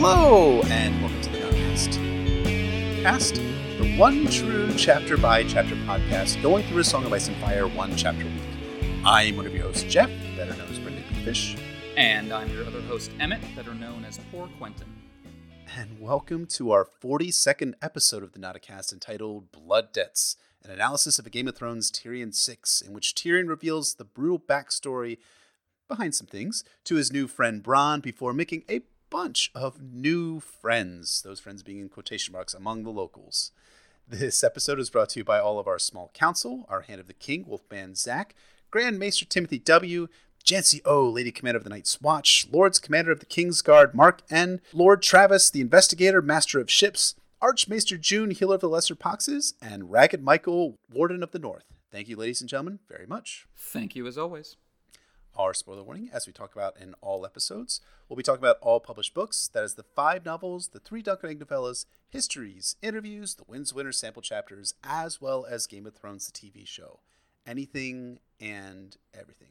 Hello, and welcome to the Notcast. Cast, the one true chapter by chapter podcast going through a Song of Ice and Fire one chapter a week. I'm one of your hosts, Jeff, better known as Brendan Fish. And I'm your other host, Emmett, better known as Poor Quentyn. And welcome to our 42nd episode of the Notcast entitled Blood Debts, an analysis of a Game of Thrones Tyrion 6, in which Tyrion reveals the brutal backstory behind some things to his new friend Bronn before making a bunch of new friends, those friends being in quotation marks among the locals. This episode is brought to you by all of our small council, our Hand of the King, Wolfman Zach, Grand Maester Timothy W., Jancy O, Lady Commander of the Night's Watch, Lords Commander of the King's Guard, Mark N, Lord Travis, the Investigator, Master of Ships, Archmaester June, Healer of the Lesser Poxes, and Ragged Michael, Warden of the North. Thank you, ladies and gentlemen, very much. Thank you as always our spoiler warning, as we talk about in all episodes. We'll be talking about all published books. That is the five novels, the three Dunk and Egg novellas, histories, interviews, the Winds Winter sample chapters, as well as Game of Thrones, the TV show. Anything and everything.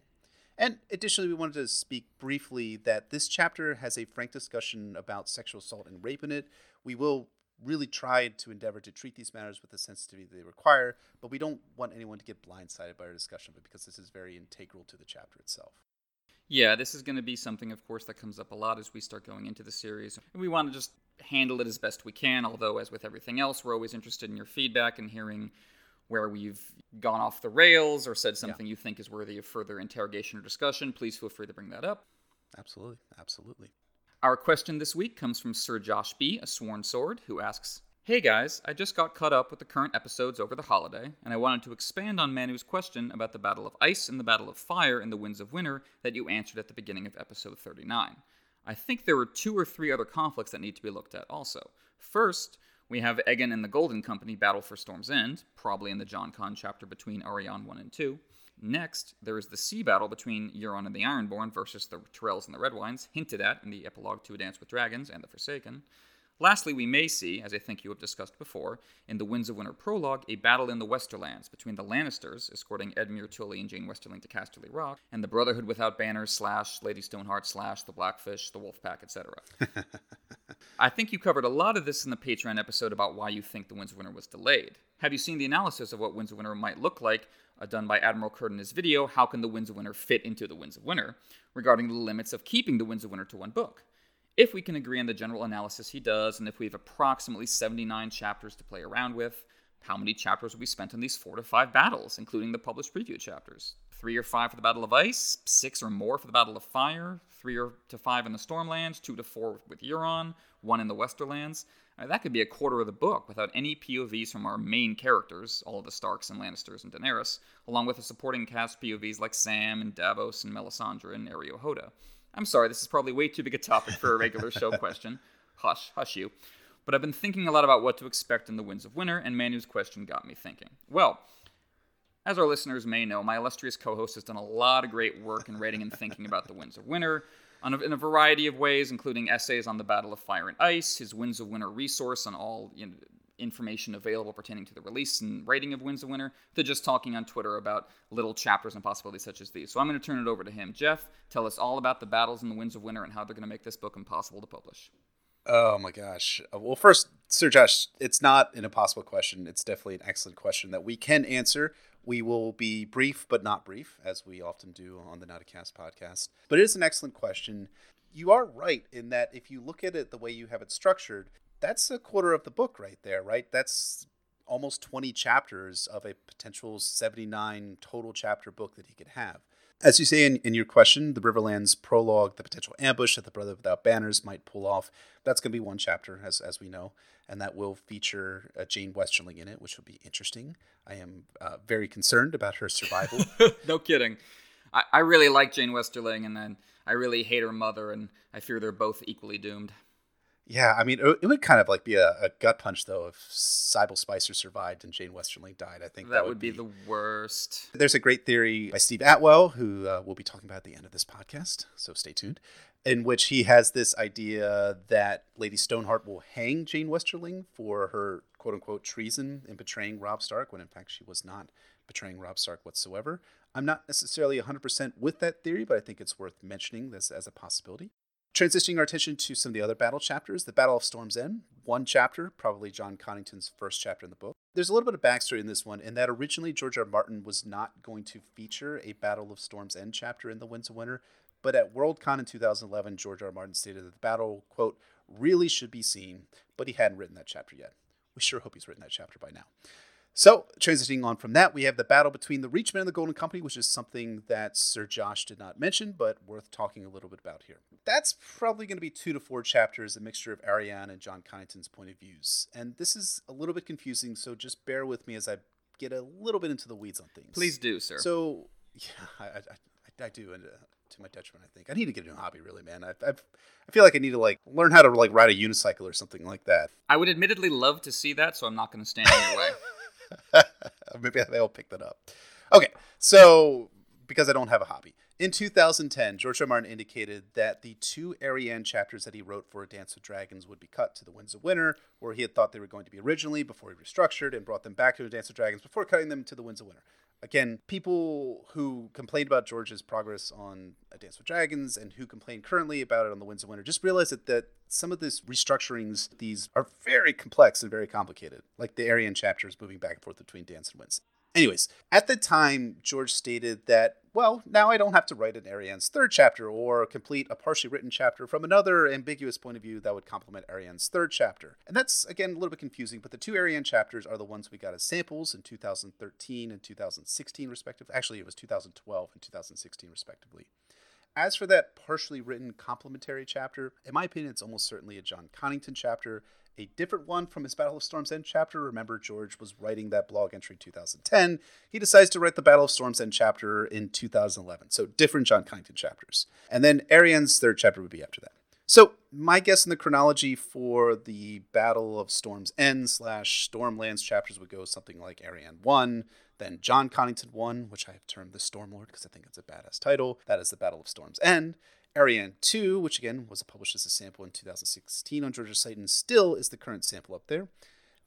And additionally, we wanted to speak briefly that this chapter has a frank discussion about sexual assault and rape in it. We will really tried to endeavor to treat these matters with the sensitivity they require, but we don't want anyone to get blindsided by our discussion of it because this is very integral to the chapter itself. Yeah, this is going to be something, of course, that comes up a lot as we start going into the series. And we want to just handle it as best we can, although, as with everything else, we're always interested in your feedback and hearing where we've gone off the rails or said something yeah. you think is worthy of further interrogation or discussion. Please feel free to bring that up. Absolutely. Absolutely. Our question this week comes from Sir Josh B., a sworn sword, who asks Hey guys, I just got caught up with the current episodes over the holiday, and I wanted to expand on Manu's question about the Battle of Ice and the Battle of Fire in the Winds of Winter that you answered at the beginning of episode 39. I think there were two or three other conflicts that need to be looked at also. First, we have Aegon and the Golden Company battle for Storm's End, probably in the Jon Con chapter between Arianne 1 and 2. Next, there is the sea battle between Euron and the Ironborn versus the Tyrells and the Redwynes, hinted at in the epilogue to A Dance with Dragons and the Forsaken. Lastly, we may see, as I think you have discussed before, in the Winds of Winter prologue, a battle in the Westerlands between the Lannisters, escorting Edmure Tully and Jeyne Westerling to Casterly Rock, and the Brotherhood Without Banners slash Lady Stoneheart slash the Blackfish, the Wolfpack, etc. I think you covered a lot of this in the Patreon episode about why you think the Winds of Winter was delayed. Have you seen the analysis of what Winds of Winter might look like Uh, done by Admiral Kurt in his video, How Can the Winds of Winter Fit into the Winds of Winter, regarding the limits of keeping the Winds of Winter to one book. If we can agree on the general analysis he does, and if we have approximately 79 chapters to play around with, how many chapters will be spent on these four to five battles, including the published preview chapters? Three or five for the Battle of Ice, six or more for the Battle of Fire, three or to five in the Stormlands, two to four with Euron, one in the Westerlands. That could be a quarter of the book without any POVs from our main characters, all of the Starks and Lannisters and Daenerys, along with the supporting cast POVs like Sam and Davos and Melisandre and Areo Hotah. I'm sorry, this is probably way too big a topic for a regular show question. Hush, hush you. But I've been thinking a lot about what to expect in the Winds of Winter, and Manu's question got me thinking. Well, as our listeners may know, my illustrious co host has done a lot of great work in writing and thinking about the Winds of Winter in a variety of ways, including essays on the Battle of Fire and Ice, his Winds of Winter resource on all you know, information available pertaining to the release and writing of Winds of Winter to just talking on Twitter about little chapters and possibilities such as these. So I'm going to turn it over to him. Jeff, tell us all about the battles in the Winds of Winter and how they're going to make this book impossible to publish. Oh my gosh. Uh, well, first, Sir Josh, it's not an impossible question. It's definitely an excellent question that we can answer. We will be brief, but not brief, as we often do on the Notcast podcast. But it is an excellent question. You are right in that if you look at it the way you have it structured, that's a quarter of the book right there, right? That's almost 20 chapters of a potential 79 total chapter book that he could have. As you say in, in your question, the Riverlands prologue, the potential ambush that the Brother Without Banners might pull off, that's going to be one chapter, as, as we know, and that will feature uh, Jeyne Westerling in it, which will be interesting. I am uh, very concerned about her survival. no kidding. I, I really like Jeyne Westerling, and then I really hate her mother, and I fear they're both equally doomed. Yeah, I mean, it would kind of like be a, a gut punch though if Sybell Spicer survived and Jeyne Westerling died. I think that, that would, would be, be, the worst. There's a great theory by Steve Attewell, who uh, we'll be talking about at the end of this podcast, so stay tuned, in which he has this idea that Lady Stoneheart will hang Jeyne Westerling for her quote unquote treason in betraying Robb Stark, when in fact she was not betraying Robb Stark whatsoever. I'm not necessarily 100% with that theory, but I think it's worth mentioning this as a possibility Transitioning our attention to some of the other battle chapters, the Battle of Storm's End, one chapter, probably Jon Connington's first chapter in the book. There's a little bit of backstory in this one, in that originally George R. R. Martin was not going to feature a Battle of Storm's End chapter in The Winds of Winter, but at Worldcon in 2011, George R. R. Martin stated that the battle, quote, really should be seen, but he hadn't written that chapter yet. We sure hope he's written that chapter by now. So, transitioning on from that, we have the battle between the Reachmen and the Golden Company, which is something that Sir Josh did not mention, but worth talking a little bit about here. That's probably going to be two to four chapters, a mixture of Arianne and Jon Connington's point of views. And this is a little bit confusing, so just bear with me as I get a little bit into the weeds on things. Please do, sir. So, yeah, I, I, I, I do, and uh, to my detriment, I think I need to get a new hobby, really, man. I, I've, I feel like I need to like learn how to like ride a unicycle or something like that. I would admittedly love to see that, so I'm not going to stand in your way. Maybe they'll pick that up. Okay, so because I don't have a hobby. In 2010, George R. Martin indicated that the two Arianne chapters that he wrote for A Dance with Dragons would be cut to the Winds of Winter, where he had thought they were going to be originally before he restructured and brought them back to A Dance with Dragons before cutting them to the Winds of Winter. Again, people who complained about George's progress on A Dance with Dragons and who complain currently about it on The Winds of Winter just realize that, that some of these restructurings, these are very complex and very complicated, like the Arianne chapters moving back and forth between Dance and Winds. Anyways, at the time, George stated that, well, now I don't have to write an Arianne's third chapter or complete a partially written chapter from another ambiguous point of view that would complement Arianne's third chapter. And that's, again, a little bit confusing, but the two Arianne chapters are the ones we got as samples in 2013 and 2016, respectively. Actually, it was 2012 and 2016, respectively. As for that partially written complementary chapter, in my opinion, it's almost certainly a Jon Connington chapter, a different one from his Battle of Storm's End chapter. Remember, George was writing that blog entry in 2010. He decides to write the Battle of Storm's End chapter in 2011. So different Jon Connington chapters. And then Arianne's third chapter would be after that. So my guess in the chronology for the Battle of Storm's End slash Stormlands chapters would go something like Arianne 1, then Jon Connington 1, which I have termed the Stormlord because I think it's a badass title. That is the Battle of Storm's End. Arianne 2, which again was published as a sample in 2016 on George's site and still is the current sample up there.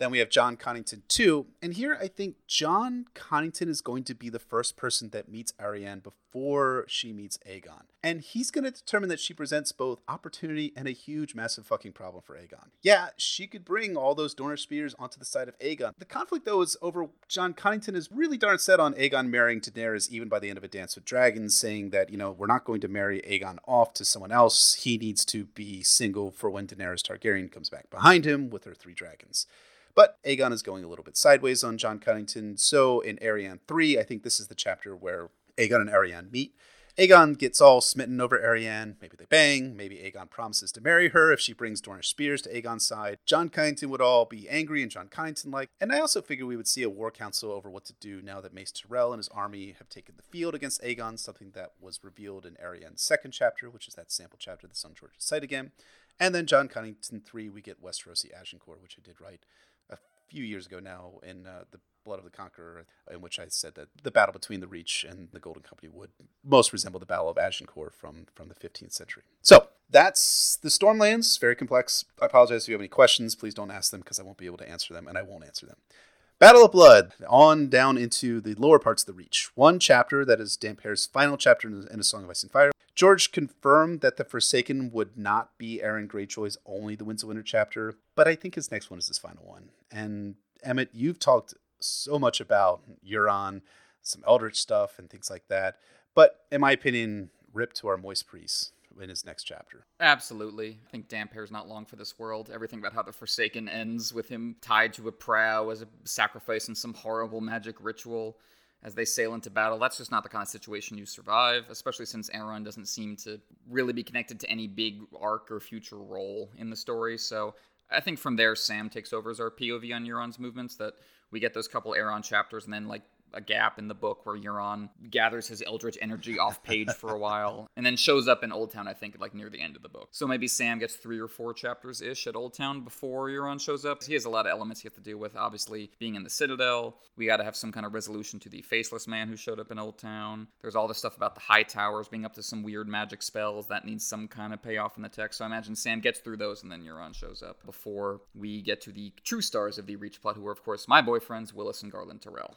Then we have Jon Connington 2. And here I think Jon Connington is going to be the first person that meets Arianne before she meets Aegon. And he's going to determine that she presents both opportunity and a huge, massive fucking problem for Aegon. Yeah, she could bring all those Dorner spears onto the side of Aegon. The conflict, though, is over Jon Connington is really darn set on Aegon marrying Daenerys even by the end of A Dance with Dragons, saying that, you know, we're not going to marry Aegon off to someone else. He needs to be single for when Daenerys Targaryen comes back behind him with her three dragons. But Aegon is going a little bit sideways on Jon Connington. So in Arianne 3, I think this is the chapter where Aegon and Arianne meet. Aegon gets all smitten over Arianne. Maybe they bang. Maybe Aegon promises to marry her if she brings Dornish spears to Aegon's side. Jon Connington would all be angry and Jon Connington like. And I also figure we would see a war council over what to do now that Mace Tyrell and his army have taken the field against Aegon, something that was revealed in Arianne's second chapter, which is that sample chapter that's on George's site again. And then Jon Connington 3, we get Westerosi Agincourt, which I did write few years ago now in uh, the Blood of the Conqueror, in which I said that the battle between the Reach and the Golden Company would most resemble the Battle of Agincourt from from the 15th century. So that's the Stormlands. Very complex. I apologize if you have any questions. Please don't ask them because I won't be able to answer them, and I won't answer them. Battle of Blood, on down into the lower parts of the Reach. One chapter that is Dampire's final chapter in A Song of Ice and Fire. George confirmed that the Forsaken would not be Aeron Greyjoy's only The Winds of Winter chapter, but I think his next one is his final one. And Emmett, you've talked so much about Euron, some Eldritch stuff, and things like that. But in my opinion, rip to our Moist Priest in his next chapter. Absolutely. I think Dampire's not long for this world. Everything about how the Forsaken ends with him tied to a prow as a sacrifice in some horrible magic ritual as they sail into battle. That's just not the kind of situation you survive, especially since Aeron doesn't seem to really be connected to any big arc or future role in the story. So I think from there, Sam takes over as our POV on Euron's movements. That we get those couple Aeron chapters, and then like a gap in the book where Euron gathers his eldritch energy off page for a while and then shows up in Oldtown, I think, like near the end of the book. So maybe Sam gets three or four chapters ish at Oldtown before Euron shows up. He has a lot of elements he has to deal with. Obviously, being in the Citadel, we got to have some kind of resolution to the faceless man who showed up in Oldtown. There's all this stuff about the Hightowers being up to some weird magic spells that needs some kind of payoff in the text. So I imagine Sam gets through those and then Euron shows up before we get to the true stars of the Reach plot, who are, of course, my boyfriends, Willas and Garlan Tyrell.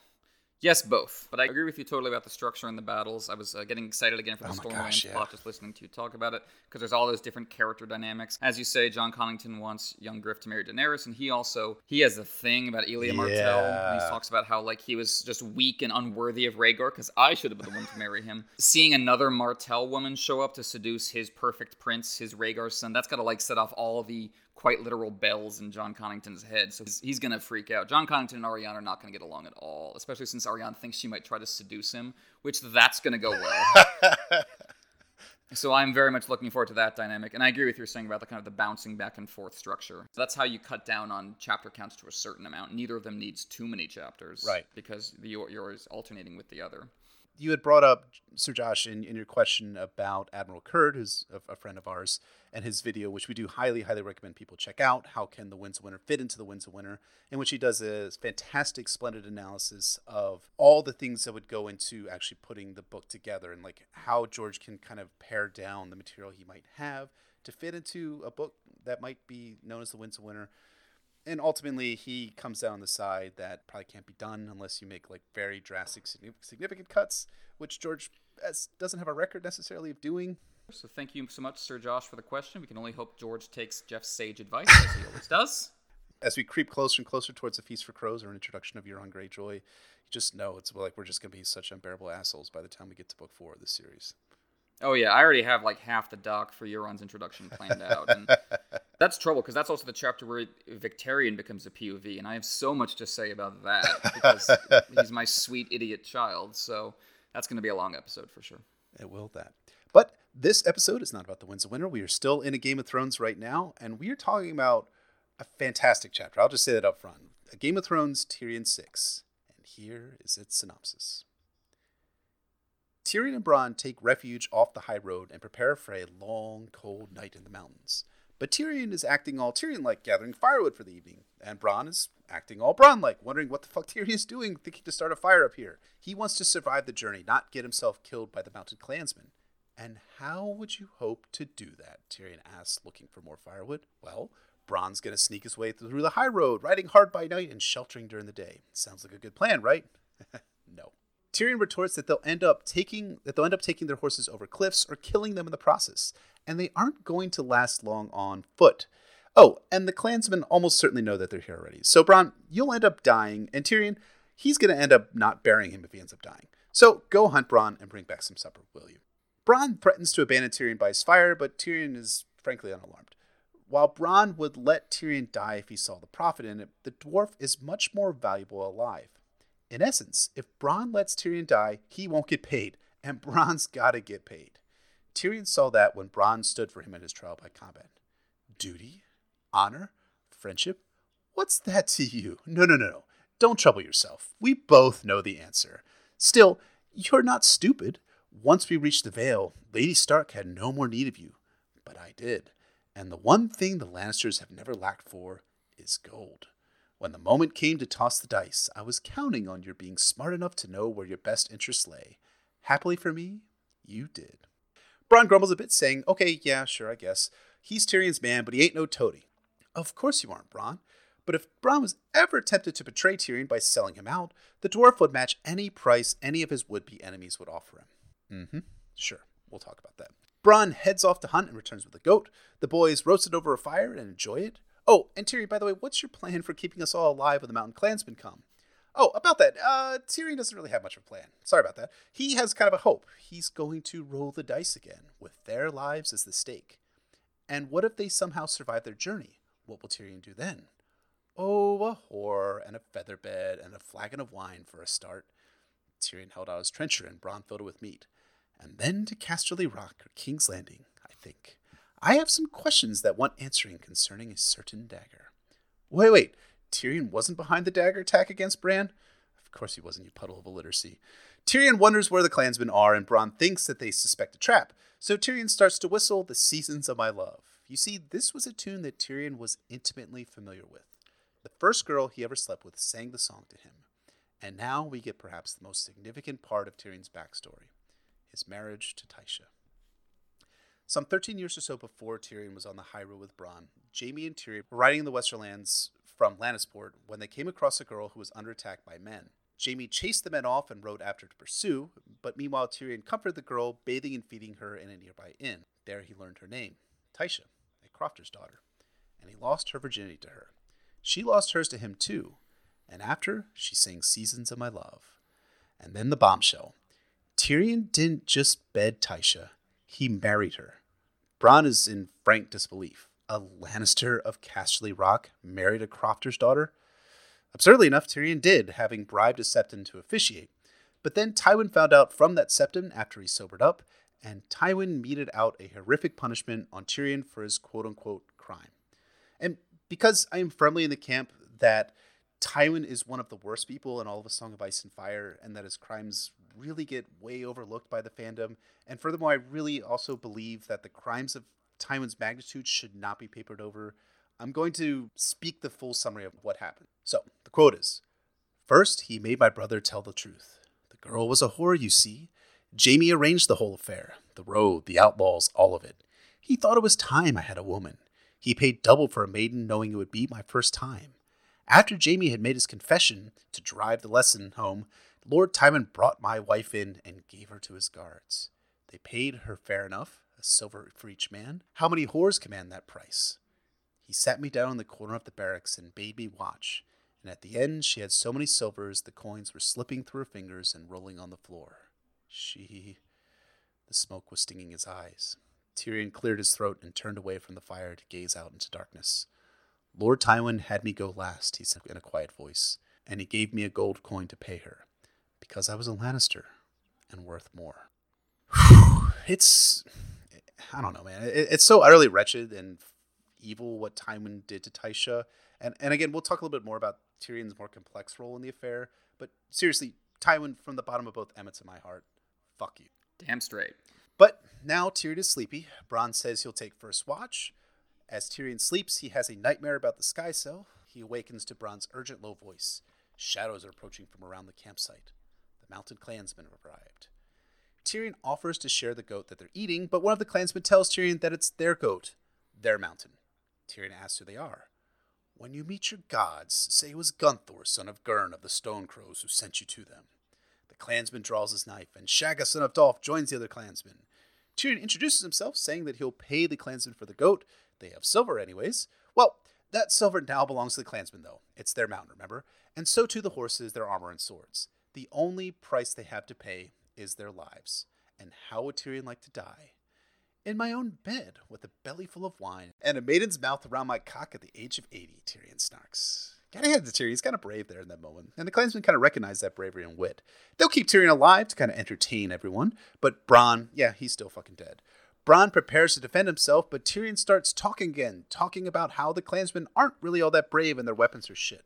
Yes, both. But I agree with you totally about the structure and the battles. I was uh, getting excited again for the Oh Stormlands yeah. plot just listening to you talk about it because there's all those different character dynamics. As you say, Jon Connington wants young Griff to marry Daenerys, and he also he has a thing about Elia Martell. And he talks about how like he was just weak and unworthy of Rhaegar because I should have been the one to marry him. Seeing another Martell woman show up to seduce his perfect prince, his Rhaegar's son, that's got to like set off all the quite literal bells in Jon Connington's head. So he's, he's going to freak out. Jon Connington and Arianne are not going to get along at all, especially since Arianne thinks she might try to seduce him, which that's going to go well. so I'm very much looking forward to that dynamic. And I agree with you saying about the kind of the bouncing back and forth structure. That's how you cut down on chapter counts to a certain amount. Neither of them needs too many chapters. Right. Because you're, you're always alternating with the other. You had brought up Sir Josh in, in your question about Admiral Kurd, who's a, a friend of ours, and his video, which we do highly, highly recommend people check out. How can the Winds of Winter fit into the Winds of Winter? In which he does a fantastic, splendid analysis of all the things that would go into actually putting the book together, and like how George can kind of pare down the material he might have to fit into a book that might be known as the Winds of Winter and ultimately he comes down on the side that probably can't be done unless you make like very drastic significant cuts which george doesn't have a record necessarily of doing So thank you so much, Sir Josh, for the question. We can only hope George takes Jeff's sage advice, as he always does. as we creep closer and closer towards the feast for crows or an introduction of your Euron Greyjoy, you just know it's like we're just going to be such unbearable assholes by the time we get to book four of this series. Oh yeah, I already have like half the doc for Euron's introduction planned out, and that's trouble because that's also the chapter where Victarion becomes a POV, and I have so much to say about that because he's my sweet idiot child. So that's going to be a long episode for sure. It will that. But this episode is not about the Winds of Winter. We are still in a Game of Thrones right now, and we are talking about a fantastic chapter. I'll just say that up front. A Game of Thrones Tyrion 6. And here is its synopsis. Tyrion and Bronn take refuge off the high road and prepare for a long, cold night in the mountains. But Tyrion is acting all Tyrion like, gathering firewood for the evening, and Bronn is acting all Bronn like, wondering what the fuck Tyrion is doing, thinking to start a fire up here. He wants to survive the journey, not get himself killed by the mounted clansmen. And how would you hope to do that? Tyrion asks, looking for more firewood. Well, Bronn's gonna sneak his way through the high road, riding hard by night and sheltering during the day. Sounds like a good plan, right? no. Tyrion retorts that they'll end up taking that they'll end up taking their horses over cliffs or killing them in the process, and they aren't going to last long on foot. Oh, and the clansmen almost certainly know that they're here already. So Bronn, you'll end up dying, and Tyrion, he's gonna end up not burying him if he ends up dying. So go hunt Bronn and bring back some supper, will you? Bronn threatens to abandon Tyrion by his fire, but Tyrion is frankly unalarmed. While Bronn would let Tyrion die if he saw the profit in it, the dwarf is much more valuable alive. In essence, if Bronn lets Tyrion die, he won't get paid, and Bronn's gotta get paid. Tyrion saw that when Bronn stood for him in his trial by combat. Duty? Honor? Friendship? What's that to you? No, no, no, no. Don't trouble yourself. We both know the answer. Still, you're not stupid. Once we reached the Vale, Lady Stark had no more need of you. But I did. And the one thing the Lannisters have never lacked for is gold. When the moment came to toss the dice, I was counting on your being smart enough to know where your best interests lay. Happily for me, you did. Bronn grumbles a bit, saying, Okay, yeah, sure, I guess. He's Tyrion's man, but he ain't no toady. Of course you aren't, Bronn. But if Bronn was ever tempted to betray Tyrion by selling him out, the dwarf would match any price any of his would be enemies would offer him. Mm hmm. Sure, we'll talk about that. Bronn heads off to hunt and returns with a goat. The boys roast it over a fire and enjoy it. Oh, and Tyrion, by the way, what's your plan for keeping us all alive when the mountain clansmen come? Oh, about that, uh, Tyrion doesn't really have much of a plan. Sorry about that. He has kind of a hope. He's going to roll the dice again, with their lives as the stake. And what if they somehow survive their journey? What will Tyrion do then? Oh, a whore and a feather bed and a flagon of wine for a start. Tyrion held out his trencher and Bronn filled it with meat. And then to Casterly Rock or King's Landing, I think. I have some questions that want answering concerning a certain dagger. Wait, wait. Tyrion wasn't behind the dagger attack against Bran? Of course he wasn't, you puddle of illiteracy. Tyrion wonders where the clansmen are, and Bronn thinks that they suspect a trap. So Tyrion starts to whistle The Seasons of My Love. You see, this was a tune that Tyrion was intimately familiar with. The first girl he ever slept with sang the song to him. And now we get perhaps the most significant part of Tyrion's backstory his marriage to Tysha. Some 13 years or so before Tyrion was on the high road with Bronn, Jaime and Tyrion were riding in the Westerlands from Lannisport when they came across a girl who was under attack by men. Jaime chased the men off and rode after to pursue, but meanwhile Tyrion comforted the girl, bathing and feeding her in a nearby inn. There he learned her name, Tysha, a crofter's daughter, and he lost her virginity to her. She lost hers to him too, and after she sang Seasons of My Love. And then the bombshell. Tyrion didn't just bed Tysha, he married her. Bronn is in frank disbelief. A Lannister of Casterly Rock married a crofter's daughter? Absurdly enough, Tyrion did, having bribed a septon to officiate. But then Tywin found out from that septon after he sobered up, and Tywin meted out a horrific punishment on Tyrion for his quote unquote crime. And because I am firmly in the camp that Tywin is one of the worst people in all of A Song of Ice and Fire, and that his crimes really get way overlooked by the fandom. And furthermore, I really also believe that the crimes of Tywin's magnitude should not be papered over. I'm going to speak the full summary of what happened. So, the quote is First, he made my brother tell the truth. The girl was a whore, you see. Jaime arranged the whole affair the road, the outlaws, all of it. He thought it was time I had a woman. He paid double for a maiden, knowing it would be my first time. After Jaime had made his confession to drive the lesson home, Lord Tywin brought my wife in and gave her to his guards. They paid her fair enough, a silver for each man. How many whores command that price? He sat me down in the corner of the barracks and bade me watch, and at the end she had so many silvers the coins were slipping through her fingers and rolling on the floor. She. The smoke was stinging his eyes. Tyrion cleared his throat and turned away from the fire to gaze out into darkness. Lord Tywin had me go last, he said in a quiet voice, and he gave me a gold coin to pay her, because I was a Lannister and worth more. it's, I don't know, man. it's so utterly wretched and evil what Tywin did to Tysha. And, and again, we'll talk a little bit more about Tyrion's more complex role in the affair. But seriously, Tywin, from the bottom of both Emmett's and my heart, fuck you. Damn straight. But now Tyrion is sleepy. Bronn says he'll take first watch. As Tyrion sleeps, he has a nightmare about the sky cell. He awakens to Bronn's urgent low voice. Shadows are approaching from around the campsite. The mounted clansmen have arrived. Tyrion offers to share the goat that they're eating, but one of the clansmen tells Tyrion that it's their goat, their mountain. Tyrion asks who they are. When you meet your gods, say it was Gunthor, son of Gurn of the Stone Crows, who sent you to them. The clansman draws his knife, and Shagga, son of Dolf, joins the other clansmen. Tyrion introduces himself, saying that he'll pay the clansmen for the goat, they have silver, anyways. Well, that silver now belongs to the clansmen, though. It's their mountain, remember? And so too the horses, their armor, and swords. The only price they have to pay is their lives. And how would Tyrion like to die? In my own bed, with a belly full of wine, and a maiden's mouth around my cock at the age of 80, Tyrion snarks. Gotta hand it to Tyrion, he's kind of brave there in that moment. And the clansmen kind of recognize that bravery and wit. They'll keep Tyrion alive to kind of entertain everyone, but Bronn, yeah, he's still fucking dead. Bronn prepares to defend himself, but Tyrion starts talking again, talking about how the clansmen aren't really all that brave and their weapons are shit.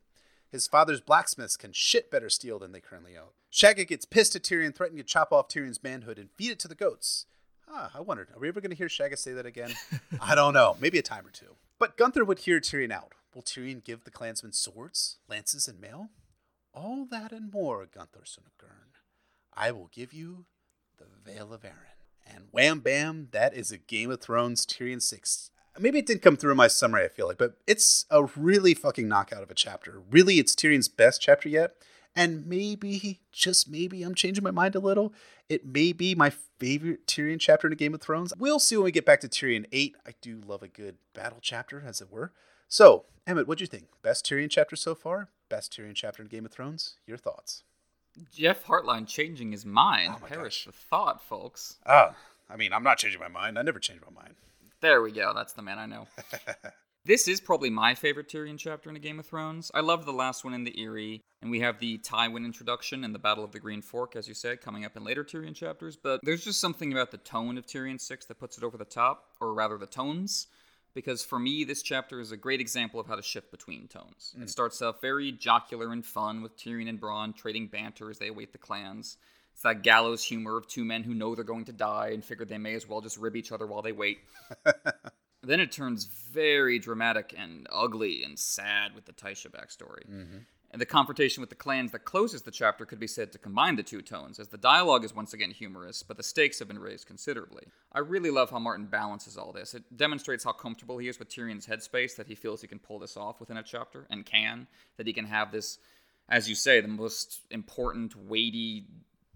His father's blacksmiths can shit better steel than they currently own. Shagga gets pissed at Tyrion, threatening to chop off Tyrion's manhood and feed it to the goats. Ah, I wondered, are we ever going to hear Shagga say that again? I don't know, maybe a time or two. But Gunthor would hear Tyrion out. Will Tyrion give the clansmen swords, lances, and mail? All that and more, Gunthor, son of Gurn. I will give you the Vale of Arryn. And wham bam, that is a Game of Thrones Tyrion 6. Maybe it didn't come through in my summary, I feel like, but it's a really fucking knockout of a chapter. Really, it's Tyrion's best chapter yet. And maybe, just maybe, I'm changing my mind a little. It may be my favorite Tyrion chapter in a Game of Thrones. We'll see when we get back to Tyrion 8. I do love a good battle chapter, as it were. So, Emmett, what'd you think? Best Tyrion chapter so far? Best Tyrion chapter in Game of Thrones? Your thoughts? Jeff Hartline changing his mind. Oh Perish gosh. the thought, folks. Ah, I mean, I'm not changing my mind. I never change my mind. There we go. That's the man I know. this is probably my favorite Tyrion chapter in a Game of Thrones. I love the last one in the Eyrie, and we have the Tywin introduction and the Battle of the Green Fork, as you said, coming up in later Tyrion chapters. But there's just something about the tone of Tyrion 6 that puts it over the top, or rather, the tones because for me, this chapter is a great example of how to shift between tones. Mm. It starts off very jocular and fun with Tyrion and Bronn trading banter as they await the clans. It's that gallows humor of two men who know they're going to die and figure they may as well just rib each other while they wait. then it turns very dramatic and ugly and sad with the Tysha backstory. Mm-hmm. And the confrontation with the clans that closes the chapter could be said to combine the two tones, as the dialogue is once again humorous, but the stakes have been raised considerably. I really love how Martin balances all this. It demonstrates how comfortable he is with Tyrion's headspace, that he feels he can pull this off within a chapter, and can, that he can have this as you say, the most important, weighty,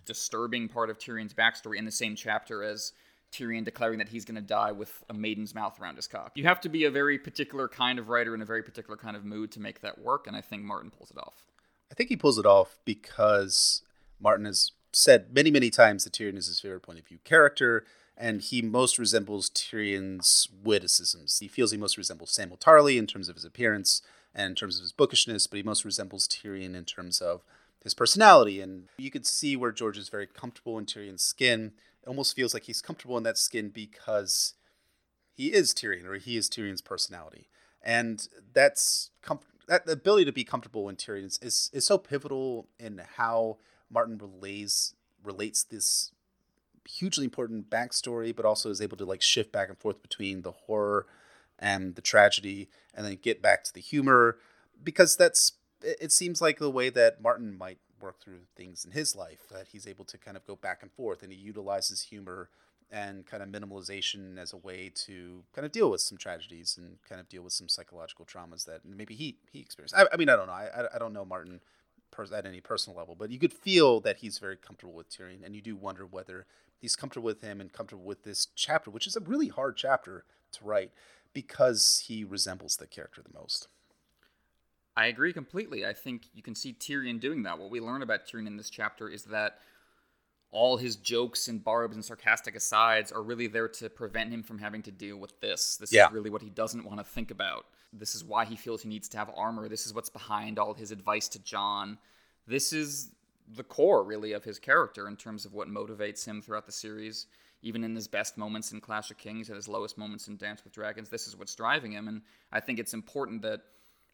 disturbing part of Tyrion's backstory in the same chapter as Tyrion declaring that he's going to die with a maiden's mouth around his cock. You have to be a very particular kind of writer in a very particular kind of mood to make that work, and I think Martin pulls it off. I think he pulls it off because Martin has said many, many times that Tyrion is his favorite point of view character, and he most resembles Tyrion's witticisms. He feels he most resembles Samwell Tarly in terms of his appearance and in terms of his bookishness, but he most resembles Tyrion in terms of his personality. And you could see where George is very comfortable in Tyrion's skin. Almost feels like he's comfortable in that skin because he is Tyrion, or he is Tyrion's personality. And that's com- that ability to be comfortable in Tyrion is, is, is so pivotal in how Martin relays relates this hugely important backstory, but also is able to like shift back and forth between the horror and the tragedy, and then get back to the humor, because that's it seems like the way that Martin might work through things in his life that he's able to kind of go back and forth, and he utilizes humor and kind of minimalization as a way to kind of deal with some tragedies and kind of deal with some psychological traumas that maybe he he experienced. I, I mean, I don't know. I I don't know Martin at any personal level, but you could feel that he's very comfortable with Tyrion, and you do wonder whether he's comfortable with him and comfortable with this chapter, which is a really hard chapter to write because he resembles the character the most. I agree completely. I think you can see Tyrion doing that. What we learn about Tyrion in this chapter is that all his jokes and barbs and sarcastic asides are really there to prevent him from having to deal with this. This yeah. is really what he doesn't want to think about. This is why he feels he needs to have armor. This is what's behind all his advice to Jon. This is the core, really, of his character in terms of what motivates him throughout the series. Even in his best moments in Clash of Kings, at his lowest moments in Dance with Dragons, this is what's driving him. And I think it's important that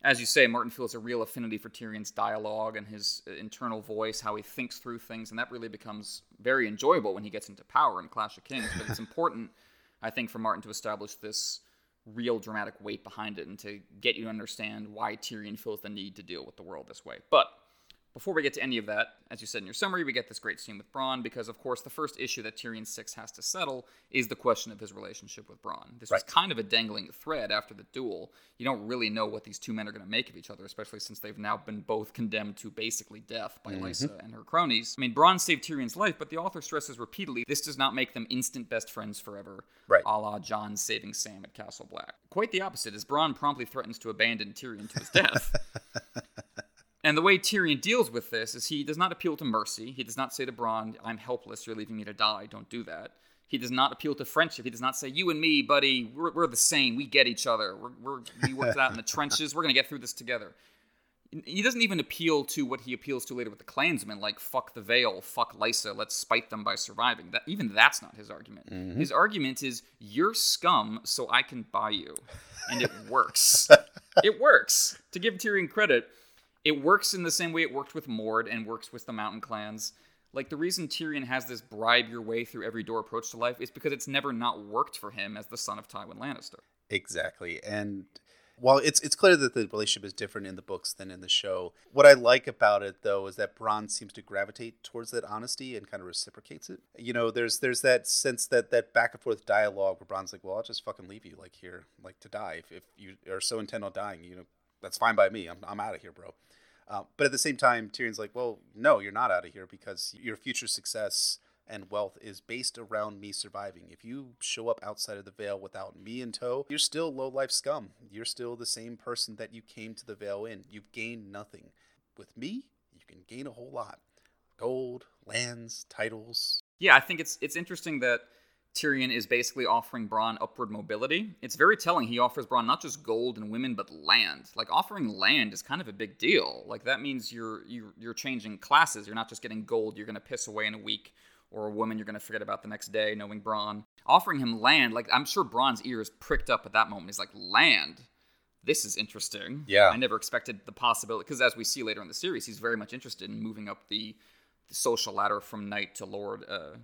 as you say, Martin feels a real affinity for Tyrion's dialogue and his uh, internal voice, how he thinks through things, and that really becomes very enjoyable when he gets into power in Clash of Kings. But it's important, I think, for Martin to establish this real dramatic weight behind it and to get you to understand why Tyrion feels the need to deal with the world this way. But before we get to any of that, as you said in your summary, we get this great scene with Bronn because, of course, the first issue that Tyrion Six has to settle is the question of his relationship with Bronn. This right. was kind of a dangling thread after the duel. You don't really know what these two men are going to make of each other, especially since they've now been both condemned to basically death by mm-hmm. Lysa and her cronies. I mean, Bronn saved Tyrion's life, but the author stresses repeatedly this does not make them instant best friends forever, right. a la Jon saving Sam at Castle Black. Quite the opposite, as Bronn promptly threatens to abandon Tyrion to his death. And the way Tyrion deals with this is he does not appeal to mercy. He does not say to Bronn, I'm helpless, you're leaving me to die, don't do that. He does not appeal to friendship. He does not say, You and me, buddy, we're, we're the same. We get each other. We're, we're, we worked out in the trenches. We're going to get through this together. He doesn't even appeal to what he appeals to later with the clansmen, like fuck the Vale, fuck Lysa, let's spite them by surviving. That even that's not his argument. Mm-hmm. His argument is you're scum, so I can buy you, and it works. it works. To give Tyrion credit, it works in the same way it worked with Mord and works with the Mountain Clans. Like the reason Tyrion has this bribe your way through every door approach to life is because it's never not worked for him as the son of Tywin Lannister. Exactly. And while it's it's clear that the relationship is different in the books than in the show, what I like about it though is that Bronn seems to gravitate towards that honesty and kind of reciprocates it. You know, there's there's that sense that that back and forth dialogue where Bronn's like, "Well, I'll just fucking leave you like here, like to die. If, if you are so intent on dying, you know, that's fine by me. I'm I'm out of here, bro." Uh, but at the same time, Tyrion's like, well, no, you're not out of here because your future success and wealth is based around me surviving. If you show up outside of the Vale without me in tow, you're still low life scum. You're still the same person that you came to the Vale in. You've gained nothing. With me, you can gain a whole lot. Gold, lands, titles. Yeah, I think it's it's interesting that Tyrion is basically offering Bronn upward mobility. It's very telling he offers Bronn not just gold and women, but land. Like offering land is kind of a big deal. Like that means you're you're, you're changing classes. You're not just getting gold. You're going to piss away in a week, or a woman you're going to forget about the next day. Knowing Bronn, offering him land, like I'm sure Bronn's ears pricked up at that moment. He's like, land. This is interesting. Yeah. I never expected the possibility because as we see later in the series, he's very much interested in moving up the the social ladder from knight to lord uh,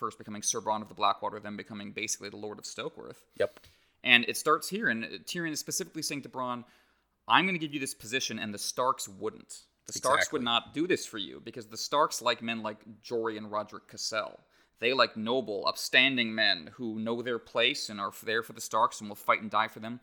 first becoming Sir Bronn of the Blackwater, then becoming basically the Lord of Stokeworth. Yep. And it starts here, and Tyrion is specifically saying to Bronn, I'm going to give you this position, and the Starks wouldn't. The Starks exactly. would not do this for you because the Starks like men like Jory and Rodrik Cassel. They like noble, upstanding men who know their place and are there for the Starks and will fight and die for them.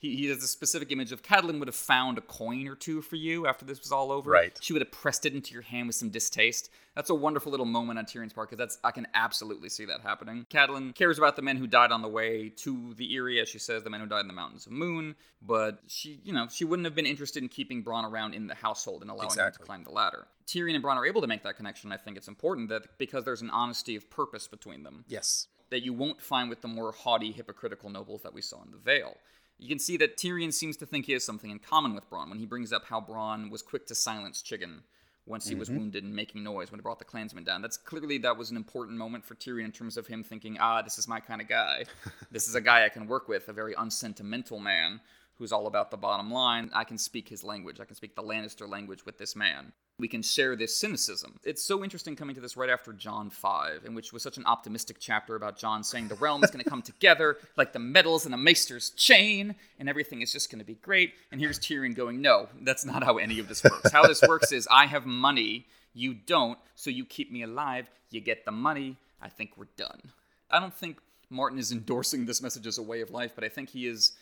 He, he has a specific image of Catelyn would have found a coin or two for you after this was all over. Right. She would have pressed it into your hand with some distaste. That's a wonderful little moment on Tyrion's part because that's I can absolutely see that happening. Catelyn cares about the men who died on the way to the Eyrie, as she says, the men who died in the Mountains of Moon. But she, you know, she wouldn't have been interested in keeping Bronn around in the household and allowing him to climb the ladder. Tyrion and Bronn are able to make that connection. I think it's important that because there's an honesty of purpose between them Yes. that you won't find with the more haughty, hypocritical nobles that we saw in the Vale. You can see that Tyrion seems to think he has something in common with Bronn when he brings up how Bronn was quick to silence Chiggen once he was wounded and making noise when he brought the clansmen down. That's clearly that was an important moment for Tyrion in terms of him thinking, ah, this is my kind of guy. this is a guy I can work with, a very unsentimental man who's all about the bottom line. I can speak his language. I can speak the Lannister language with this man. We can share this cynicism. It's so interesting coming to this right after Jon 5, in which was such an optimistic chapter about Jon saying the realm is going to come together like the metals in a maester's chain, and everything is just going to be great. And here's Tyrion going, No, that's not how any of this works. How this works is I have money, you don't, so you keep me alive, you get the money, I think we're done. I don't think Martin is endorsing this message as a way of life, but I think he is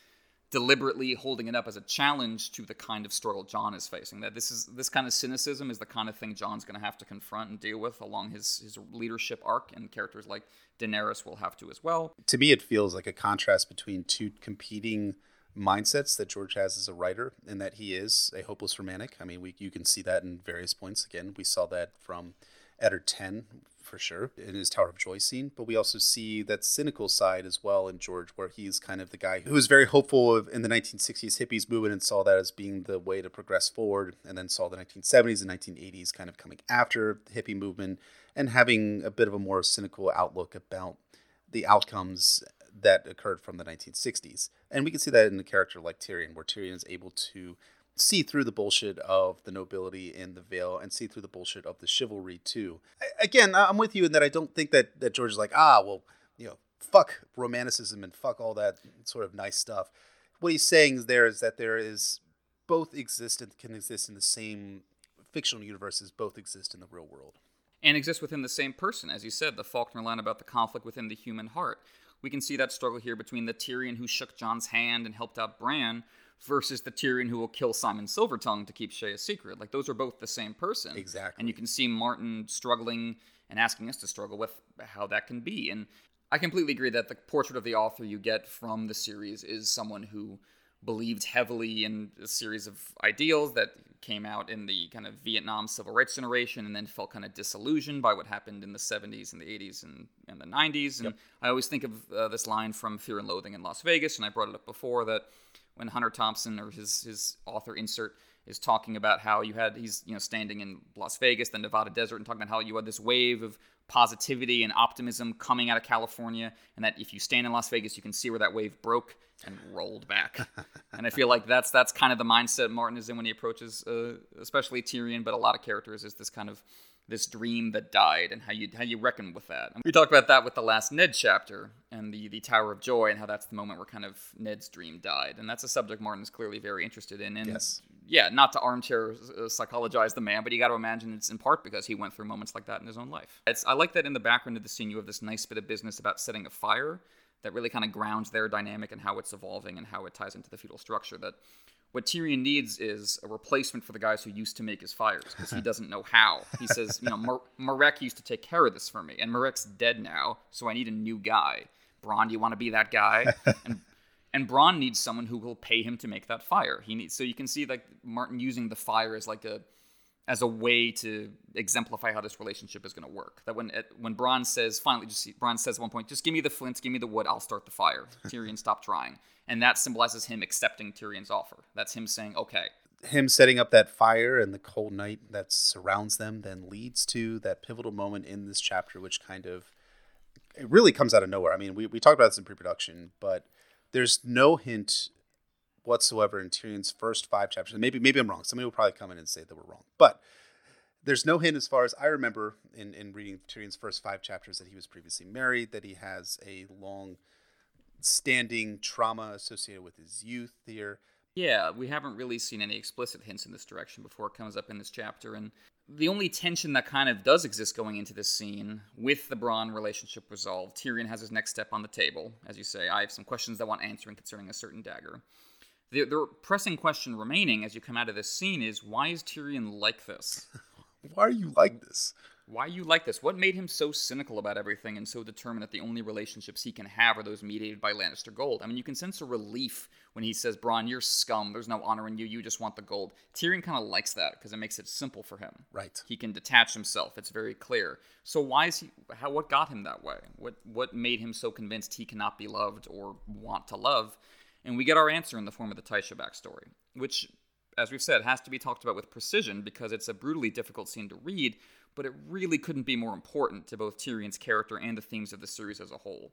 deliberately holding it up as a challenge to the kind of struggle Jon is facing. That this is this kind of cynicism is the kind of thing Jon's going to have to confront and deal with along his his leadership arc, and characters like Daenerys will have to as well. To me, it feels like a contrast between two competing mindsets that George has as a writer, and that he is a hopeless romantic. I mean, we you can see that in various points. Again, we saw that from Eddard 10 for sure in his Tower of Joy scene, but we also see that cynical side as well in George, where he's kind of the guy who was very hopeful of, in the 1960s hippies movement and saw that as being the way to progress forward, and then saw the 1970s and 1980s kind of coming after the hippie movement and having a bit of a more cynical outlook about the outcomes that occurred from the 1960s. And we can see that in a character like Tyrion, where Tyrion is able to see through the bullshit of the nobility in the Vale and see through the bullshit of the chivalry too. I- Again, I'm with you in that I don't think that that George is like, ah, well, you know, fuck romanticism and fuck all that sort of nice stuff. What he's saying there is that there is both exist and can exist in the same fictional universes, both exist in the real world. and exist within the same person. As you said, the Faulkner line about the conflict within the human heart. We can see that struggle here between the Tyrion who shook Jon's hand and helped out Bran versus the Tyrion who will kill Symon Silver Tongue to keep Shae a secret. Like those are both the same person. Exactly. And you can see Martin struggling and asking us to struggle with how that can be. And I completely agree that the portrait of the author you get from the series is someone who believed heavily in a series of ideals that came out in the kind of Vietnam civil rights generation and then felt kind of disillusioned by what happened in the 70s and the 80s and, and the 90s. And I always think of uh, this line from Fear and Loathing in Las Vegas, and I brought it up before that when Hunter Thompson or his, his author insert is talking about how you had he's you know standing in Las Vegas, the Nevada desert, and talking about how you had this wave of positivity and optimism coming out of California, and that if you stand in Las Vegas, you can see where that wave broke and rolled back. and I feel like that's that's kind of the mindset Martin is in when he approaches, uh, especially Tyrion, but a lot of characters is this kind of this dream that died and how you how you reckon with that. And we talked about that with the last Ned chapter and the the Tower of Joy and how that's the moment where kind of Ned's dream died, and that's a subject Martin's clearly very interested in. And Yes. yeah, not to armchair uh, psychologize the man, but you got to imagine it's in part because he went through moments like that in his own life. It's, I like that in the background of the scene, you have this nice bit of business about setting a fire that really kind of grounds their dynamic and how it's evolving and how it ties into the feudal structure. That what Tyrion needs is a replacement for the guys who used to make his fires because he doesn't know how. He says, you know, Mar- Morrec used to take care of this for me, and Morrec's dead now, so I need a new guy. Bronn, do you want to be that guy? And and Bronn needs someone who will pay him to make that fire. He needs so you can see like Martin using the fire as like a as a way to exemplify how this relationship is going to work. That when when Bronn says finally, just Bronn says at one point, just give me the flints, give me the wood, I'll start the fire. Tyrion, stop trying, and that symbolizes him accepting Tyrion's offer. That's him saying, okay, him setting up that fire and the cold night that surrounds them then leads to that pivotal moment in this chapter which kind of it really comes out of nowhere. I mean we, we talked about this in pre-production but there's no hint whatsoever in tyrion's first five chapters. Maybe maybe i'm wrong. Somebody will probably come in and say that we're wrong. But there's no hint as far as i remember in, in reading tyrion's first five chapters that he was previously married that he has a long standing trauma associated with his youth here Yeah, we haven't really seen any explicit hints in this direction before it comes up in this chapter. And the only tension that kind of does exist going into this scene with the Bronn relationship resolved, Tyrion has his next step on the table. As you say, I have some questions that want answering concerning a certain dagger. The, the pressing question remaining as you come out of this scene is why is Tyrion like this? Why are you like this? Why you like this? What made him so cynical about everything and so determined that the only relationships he can have are those mediated by Lannister gold? I mean, you can sense a relief when he says, Bronn, you're scum. There's no honor in you. You just want the gold. Tyrion kind of likes that because it makes it simple for him. Right. He can detach himself. It's very clear. So why is he? How? What got him that way? What? What made him so convinced he cannot be loved or want to love? And we get our answer in the form of the Tysha backstory, which, as we've said, has to be talked about with precision because it's a brutally difficult scene to read but it really couldn't be more important to both Tyrion's character and the themes of the series as a whole.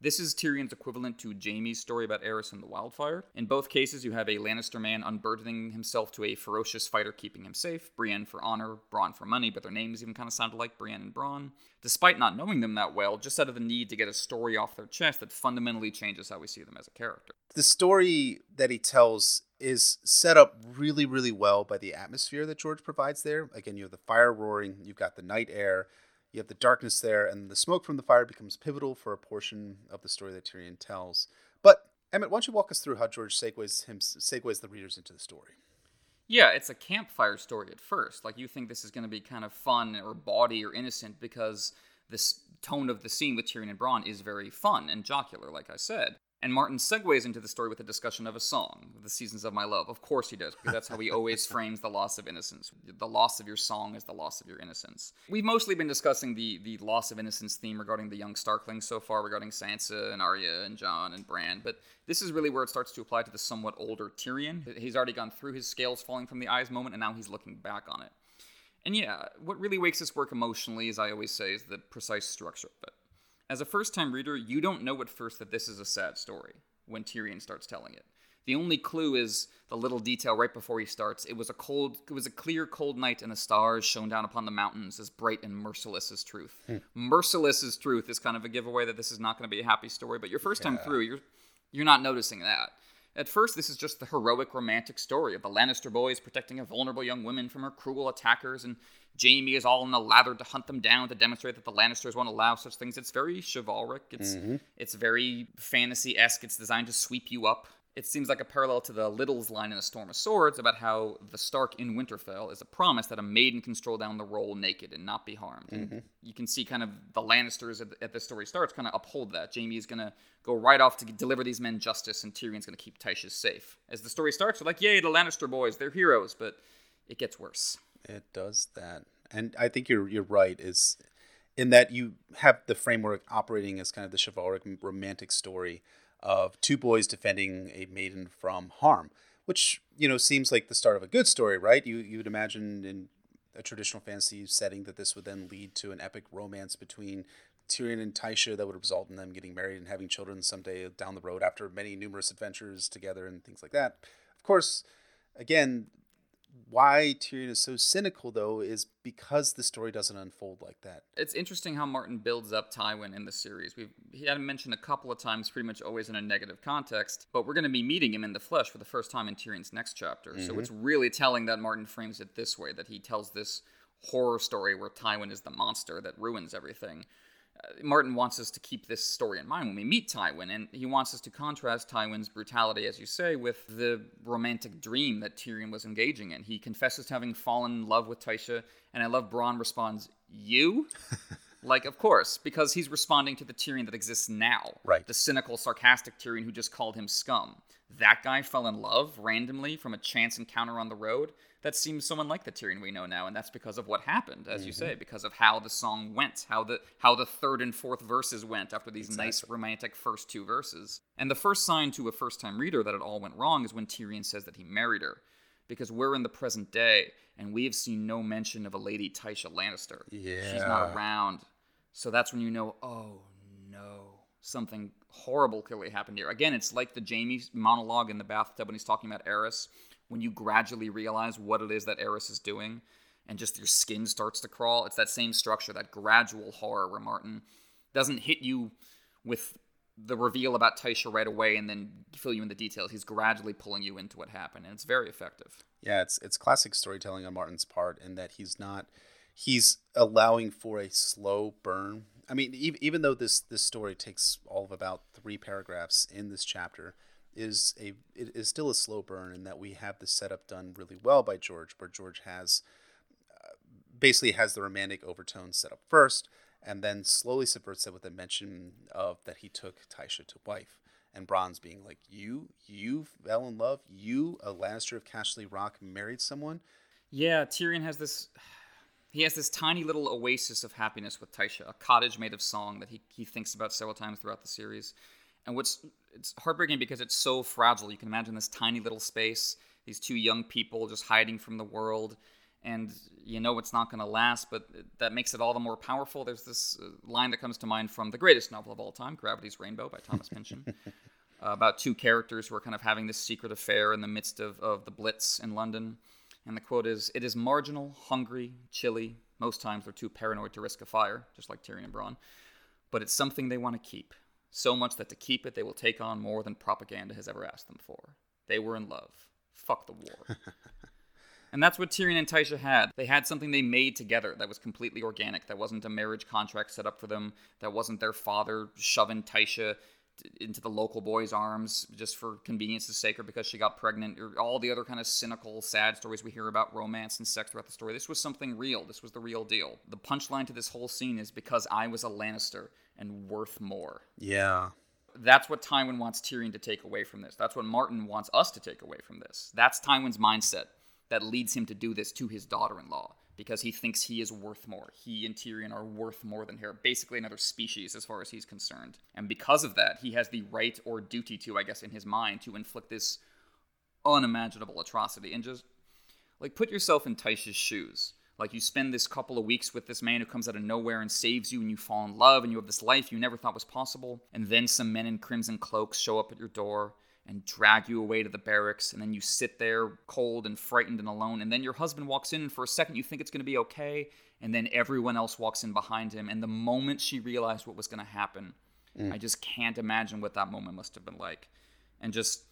This is Tyrion's equivalent to Jaime's story about Aerys and the Wildfire. In both cases, you have a Lannister man unburdening himself to a ferocious fighter keeping him safe, Brienne for honor, Bronn for money, but their names even kind of sounded like Brienne and Bronn. Despite not knowing them that well, just out of the need to get a story off their chest that fundamentally changes how we see them as a character. The story that he tells is set up really, really well by the atmosphere that George provides there. Again, you have the fire roaring, you've got the night air, you have the darkness there, and the smoke from the fire becomes pivotal for a portion of the story that Tyrion tells. But Emmett, why don't you walk us through how George segues him segues the readers into the story? Yeah, it's a campfire story at first. Like you think this is going to be kind of fun or bawdy or innocent because this tone of the scene with Tyrion and Bronn is very fun and jocular, like I said. And Martin segues into the story with a discussion of a song, The Seasons of My Love. Of course he does, because that's how he always frames the loss of innocence. The loss of your song is the loss of your innocence. We've mostly been discussing the, the loss of innocence theme regarding the young Starklings so far, regarding Sansa and Arya and Jon and Bran, but this is really where it starts to apply to the somewhat older Tyrion. He's already gone through his scales falling from the eyes moment, and now he's looking back on it. And yeah, what really wakes this work emotionally, as I always say, is the precise structure of it. As a first time reader, you don't know at first that this is a sad story when Tyrion starts telling it. The only clue is the little detail right before he starts. It was a cold, it was a clear, cold night, and the stars shone down upon the mountains as bright and merciless as truth. Hmm. Merciless as truth is kind of a giveaway that this is not going to be a happy story. But your first time through, you're you're not noticing that. At first, this is just the heroic romantic story of the Lannister boys protecting a vulnerable young woman from her cruel attackers, and Jaime is all in the lather to hunt them down to demonstrate that the Lannisters won't allow such things. It's very chivalric. It's mm-hmm. it's very fantasy esque. It's designed to sweep you up. It seems like a parallel to the Liddle's line in A Storm of Swords about how the Stark in Winterfell is a promise that a maiden can stroll down the roll naked and not be harmed. Mm-hmm. And you can see kind of the Lannisters at, at the story starts kind of uphold that. Jaime is going to go right off to deliver these men justice, and Tyrion's going to keep Tysha safe. As the story starts, they're like, yay, the Lannister boys, they're heroes, but it gets worse. It does that and I think you're you're right. Is in that you have the framework operating as kind of the chivalric romantic story of two boys defending a maiden from harm, which you know seems like the start of a good story, right? You you would imagine in a traditional fantasy setting that this would then lead to an epic romance between Tyrion and Tysha that would result in them getting married and having children someday down the road after many numerous adventures together and things like that. Of course, again, why Tyrion is so cynical, though, is because the story doesn't unfold like that. It's interesting how Martin builds up Tywin in the series. We've he had him mentioned a couple of times, pretty much always in a negative context, but we're going to be meeting him in the flesh for the first time in Tyrion's next chapter. Mm-hmm. So it's really telling that Martin frames it this way: that he tells this horror story where Tywin is the monster that ruins everything. Martin wants us to keep this story in mind when we meet Tywin, and he wants us to contrast Tywin's brutality, as you say, with the romantic dream that Tyrion was engaging in. He confesses to having fallen in love with Tysha, and I love Bronn responds, You? like, of course, because he's responding to the Tyrion that exists now. Right. The cynical, sarcastic Tyrion who just called him scum. That guy fell in love randomly from a chance encounter on the road that seems so unlike the Tyrion we know now, and that's because of what happened, as mm-hmm. you say, because of how the song went, how the how the third and fourth verses went after these exactly. nice romantic first two verses. And the first sign to a first-time reader that it all went wrong is when Tyrion says that he married her, because we're in the present day and we have seen no mention of a lady Tysha Lannister. Yeah, she's not around, so that's when you know, oh no, something horrible clearly happened here. Again, it's like the Jaime monologue in the bathtub when he's talking about Aerys when you gradually realize what it is that Aerys is doing and just your skin starts to crawl. It's that same structure, that gradual horror where Martin doesn't hit you with the reveal about Tysha right away and then fill you in the details. He's gradually pulling you into what happened, and it's very effective. Yeah, it's it's classic storytelling on Martin's part in that he's not he's allowing for a slow burn. I mean, even, even though this this story takes all of about three paragraphs in this chapter, is a it is still a slow burn, and that we have the setup done really well by George, where George has uh, basically has the romantic overtones set up first, and then slowly subverts it with a mention of that he took Tysha to wife, and Bronn's being like, "You, you fell in love. You, a Lannister of Casterly Rock, married someone." Yeah, Tyrion has this. He has this tiny little oasis of happiness with Tysha, a cottage made of song that he, he thinks about several times throughout the series. And what's it's heartbreaking because it's so fragile. You can imagine this tiny little space, these two young people just hiding from the world, and you know it's not going to last, but that makes it all the more powerful. There's this uh, line that comes to mind from the greatest novel of all time, Gravity's Rainbow by Thomas Pynchon. uh, about two characters who are kind of having this secret affair in the midst of, of the Blitz in London. And the quote is It is marginal, hungry, chilly. Most times they're too paranoid to risk a fire, just like Tyrion and Bronn. But it's something they want to keep. So much that to keep it, they will take on more than propaganda has ever asked them for. They were in love. Fuck the war. and that's what Tyrion and Tysha had. They had something they made together that was completely organic, that wasn't a marriage contract set up for them, that wasn't their father shoving Tysha into the local boy's arms just for convenience's sake or because she got pregnant or all the other kind of cynical sad stories we hear about romance and sex throughout the story this was something real this was the real deal the punchline to this whole scene is because i was a lannister and worth more Yeah. that's what tywin wants tyrion to take away from this that's what martin wants us to take away from this that's tywin's mindset that leads him to do this to his daughter-in-law because he thinks he is worth more. He and Tyrion are worth more than her, basically another species as far as he's concerned. And because of that, he has the right or duty to, I guess, in his mind, to inflict this unimaginable atrocity. And just, like, put yourself in Tysha's shoes. Like, you spend this couple of weeks with this man who comes out of nowhere and saves you, and you fall in love, and you have this life you never thought was possible. And then some men in crimson cloaks show up at your door and drag you away to the barracks, and then you sit there cold and frightened and alone, and then your husband walks in, and for a second you think it's going to be okay, and then everyone else walks in behind him, and the moment she realized what was going to happen, mm. I just can't imagine what that moment must have been like, and just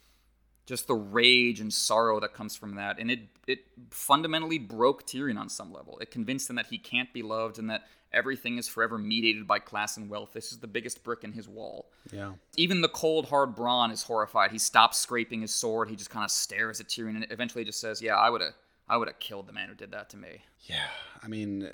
just the rage and sorrow that comes from that, and it it fundamentally broke Tyrion on some level. It convinced him that he can't be loved, and that everything is forever mediated by class and wealth. This is the biggest brick in his wall. Yeah. Even the cold, hard Bronn is horrified. He stops scraping his sword. He just kind of stares at Tyrion and eventually just says, "Yeah, I would have, I would have killed the man who did that to me." Yeah, I mean,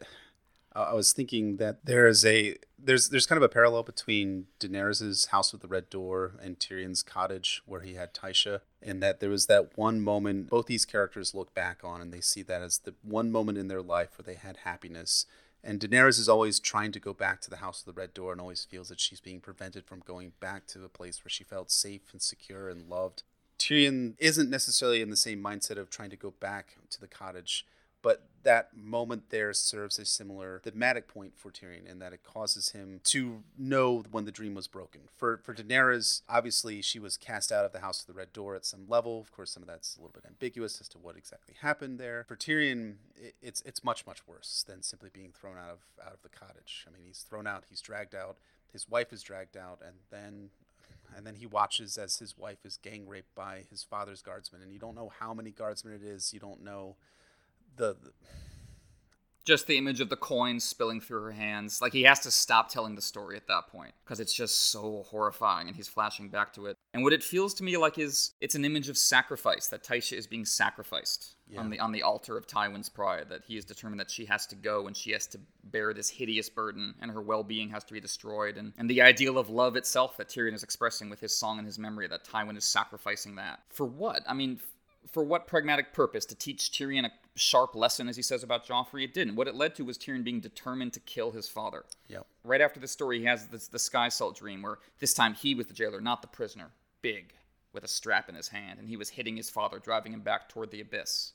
I was thinking that there is a there's there's kind of a parallel between Daenerys's house with the red door and Tyrion's cottage where he had Tysha, and that there was that one moment both these characters look back on and they see that as the one moment in their life where they had happiness and Daenerys is always trying to go back to the House with the Red Door and always feels that she's being prevented from going back to a place where she felt safe and secure and loved. Tyrion isn't necessarily in the same mindset of trying to go back to the cottage, but that moment there serves a similar thematic point for Tyrion in that it causes him to know when the dream was broken. For for Daenerys, obviously she was cast out of the House of the Red Door at some level. Of course, some of that's a little bit ambiguous as to what exactly happened there. For Tyrion, it, it's it's much much worse than simply being thrown out of out of the cottage. I mean, he's thrown out, he's dragged out, his wife is dragged out, and then and then he watches as his wife is gang raped by his father's guardsmen and you don't know how many guardsmen it is you don't know the, the just the image of the coins spilling through her hands. Like he has to stop telling the story at that point because it's just so horrifying and he's flashing back to it. And what it feels to me like is it's an image of sacrifice that Tysha is being sacrificed yeah. on the on the altar of Tywin's pride that he is determined that she has to go and she has to bear this hideous burden and her well-being has to be destroyed and and the ideal of love itself that Tyrion is expressing with his song and his memory that Tywin is sacrificing that. For what? I mean, for what pragmatic purpose? To teach Tyrion a sharp lesson, as he says about Joffrey? It didn't. What it led to was Tyrion being determined to kill his father. Yep. Right after the story, he has this, the Sky Cell dream where this time he was the jailer, not the prisoner. Big, with a strap in his hand, and he was hitting his father, driving him back toward the abyss.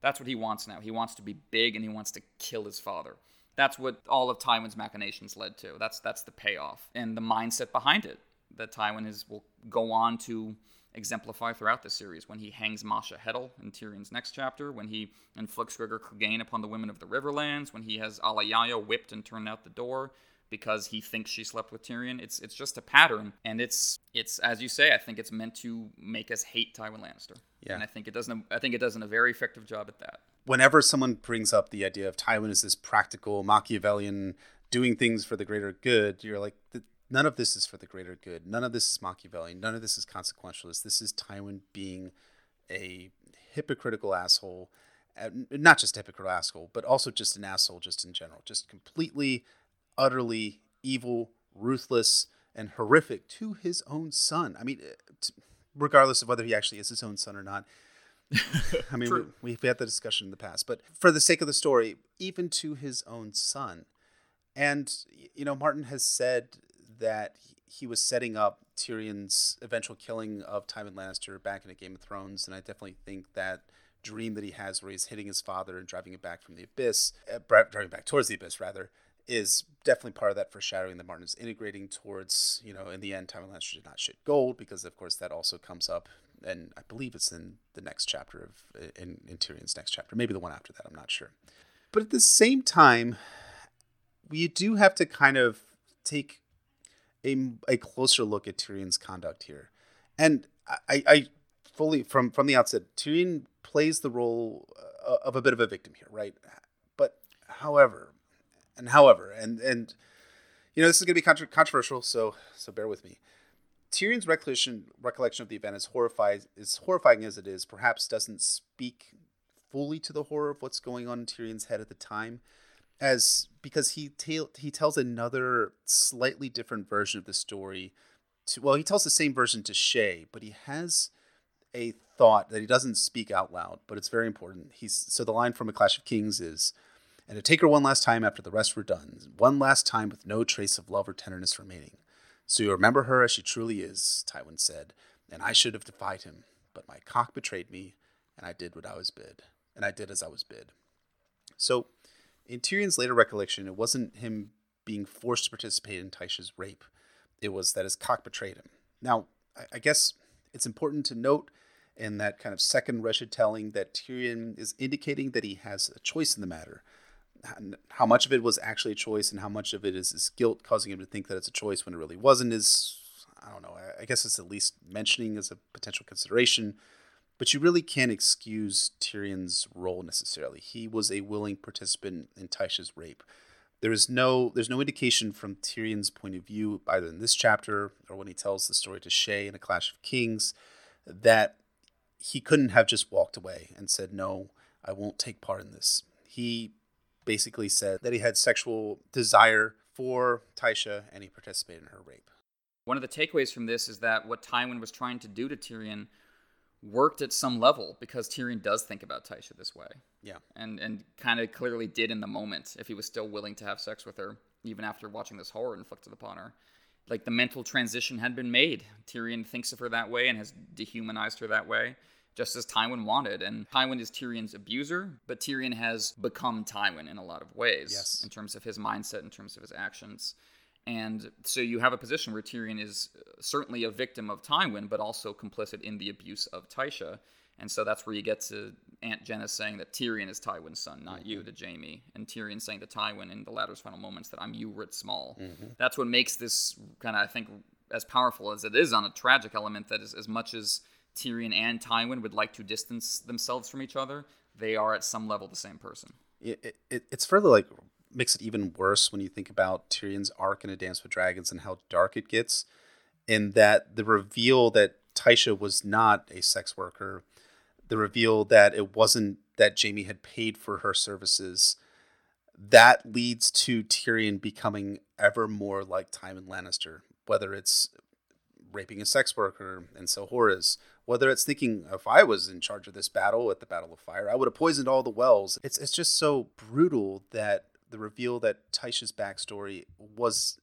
That's what he wants now. He wants to be big and he wants to kill his father. That's what all of Tywin's machinations led to. That's that's the payoff and the mindset behind it that Tywin is will go on to exemplify throughout the series when he hangs Masha Heddle in Tyrion's next chapter, when he inflicts Gregor Clegane upon the women of the Riverlands, when he has Alayaya whipped and turned out the door because he thinks she slept with Tyrion. It's it's just a pattern, and it's it's as you say. I think it's meant to make us hate Tywin Lannister. Yeah. And I think it doesn't. I think it does a very effective job at that. Whenever someone brings up the idea of Tywin as this practical Machiavellian doing things for the greater good, you're like, none of this is for the greater good. None of this is Machiavellian. None of this is consequentialist. This is Tywin being a hypocritical asshole. Uh, not just a hypocritical asshole, but also just an asshole, just in general. Just completely, utterly evil, ruthless, and horrific to his own son. I mean, uh, regardless of whether he actually is his own son or not. I mean, we, we've had the discussion in the past, but for the sake of the story, even to his own son. And, you know, Martin has said that he was setting up Tyrion's eventual killing of Tywin Lannister back in a Game of Thrones, and I definitely think that dream that he has where he's hitting his father and driving him back from the abyss, uh, driving back towards the abyss rather, is definitely part of that foreshadowing that Martin is integrating towards, you know, in the end, Tywin Lannister did not shit gold because, of course, that also comes up, and I believe it's in the next chapter of in, in Tyrion's next chapter, maybe the one after that, I'm not sure. But at the same time, we do have to kind of take a, a closer look at Tyrion's conduct here. And I, I fully, from, from the outset, Tyrion plays the role uh, of a bit of a victim here, right? But however, and however, and, and, you know, this is going to be contra- controversial, so, so bear with me. Tyrion's recollection recollection of the event, is horrified as horrifying as it is, perhaps doesn't speak fully to the horror of what's going on in Tyrion's head at the time as because he ta- he tells another slightly different version of the story to well he tells the same version to Shae but he has a thought that he doesn't speak out loud but it's very important. He's so the line from a clash of kings is and to take her one last time after the rest were done one last time with no trace of love or tenderness remaining. So you remember her as she truly is Tywin said and I should have defied him but my cock betrayed me and I did what I was bid and I did as I was bid. So in Tyrion's later recollection, it wasn't him being forced to participate in Tysha's rape. It was that his cock betrayed him. Now, I, guess it's important to note in that kind of second telling that Tyrion is indicating that he has a choice in the matter. How much of it was actually a choice and how much of it is his guilt causing him to think that it's a choice when it really wasn't is, I don't know, I guess it's at least mentioning as a potential consideration. But you really can't excuse Tyrion's role necessarily. He was a willing participant in Tysha's rape. There is no there's no indication from Tyrion's point of view, either in this chapter or when he tells the story to Shae in A Clash of Kings, that he couldn't have just walked away and said, No, I won't take part in this. He basically said that he had sexual desire for Tysha and he participated in her rape. One of the takeaways from this is that what Tywin was trying to do to Tyrion worked at some level because Tyrion does think about Tysha this way. Yeah. And and kind of clearly did in the moment if he was still willing to have sex with her even after watching this horror inflicted upon her. Like the mental transition had been made. Tyrion thinks of her that way and has dehumanized her that way, just as Tywin wanted. And Tywin is Tyrion's abuser, but Tyrion has become Tywin in a lot of ways yes. in terms of his mindset, in terms of his actions. And so you have a position where Tyrion is uh, certainly a victim of Tywin, but also complicit in the abuse of Tysha. And so that's where you get to Aunt Genna saying that Tyrion is Tywin's son, not mm-hmm. you, to Jaime. And Tyrion saying to Tywin in the latter's final moments that I'm Ewrit Small. Mm-hmm. That's what makes this kind of, I think, as powerful as it is on a tragic element that is as much as Tyrion and Tywin would like to distance themselves from each other, they are at some level the same person. It, it, it's further like makes it even worse when you think about Tyrion's arc in A Dance with Dragons and how dark it gets. In that the reveal that Tysha was not a sex worker, the reveal that it wasn't that Jaime had paid for her services, that leads to Tyrion becoming ever more like Tywin Lannister, whether it's raping a sex worker and Selhorys, whether it's thinking if I was in charge of this battle at the Battle of Fire, I would have poisoned all the wells. It's it's just so brutal that the reveal that Tysha's backstory was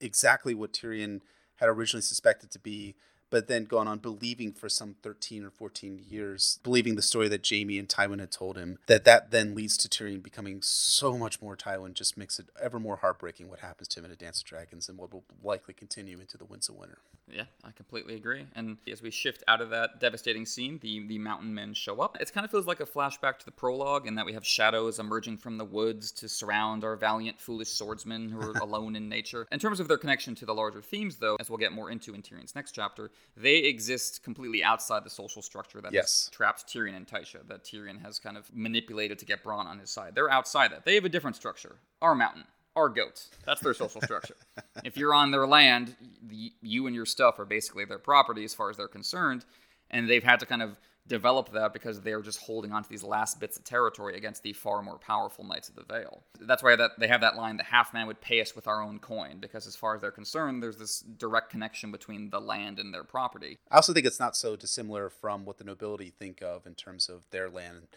exactly what Tyrion had originally suspected to be, but then gone on believing for some 13 or 14 years, believing the story that Jaime and Tywin had told him, that that then leads to Tyrion becoming so much more Tywin, just makes it ever more heartbreaking what happens to him in A Dance of Dragons and what will likely continue into the Winds of Winter. Yeah, I completely agree. And as we shift out of that devastating scene, the, the mountain men show up. It kind of feels like a flashback to the prologue in that we have shadows emerging from the woods to surround our valiant, foolish swordsmen who are alone in nature. In terms of their connection to the larger themes, though, as we'll get more into in Tyrion's next chapter, they exist completely outside the social structure that yes. trapped Tyrion and Tysha, that Tyrion has kind of manipulated to get Bronn on his side. They're outside that. They have a different structure. Our mountain our goats. That's their social structure. if you're on their land, the, you and your stuff are basically their property as far as they're concerned, and they've had to kind of develop that because they're just holding on to these last bits of territory against the far more powerful Knights of the Vale. That's why that they have that line: "The half man would pay us with our own coin," because as far as they're concerned, there's this direct connection between the land and their property. I also think it's not so dissimilar from what the nobility think of in terms of their land,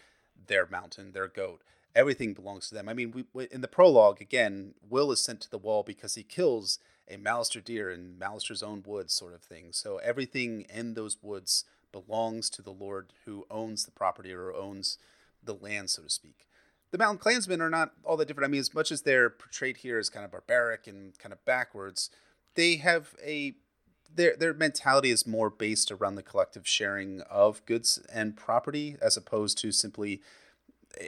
their mountain, their goat. Everything belongs to them. I mean, we, in the prologue again, Will is sent to the wall because he kills a Mallister deer in Mallister's own woods, sort of thing. So everything in those woods belongs to the Lord who owns the property or owns the land, so to speak. The Mountain Clansmen are not all that different. I mean, as much as they're portrayed here as kind of barbaric and kind of backwards, they have a their their mentality is more based around the collective sharing of goods and property as opposed to simply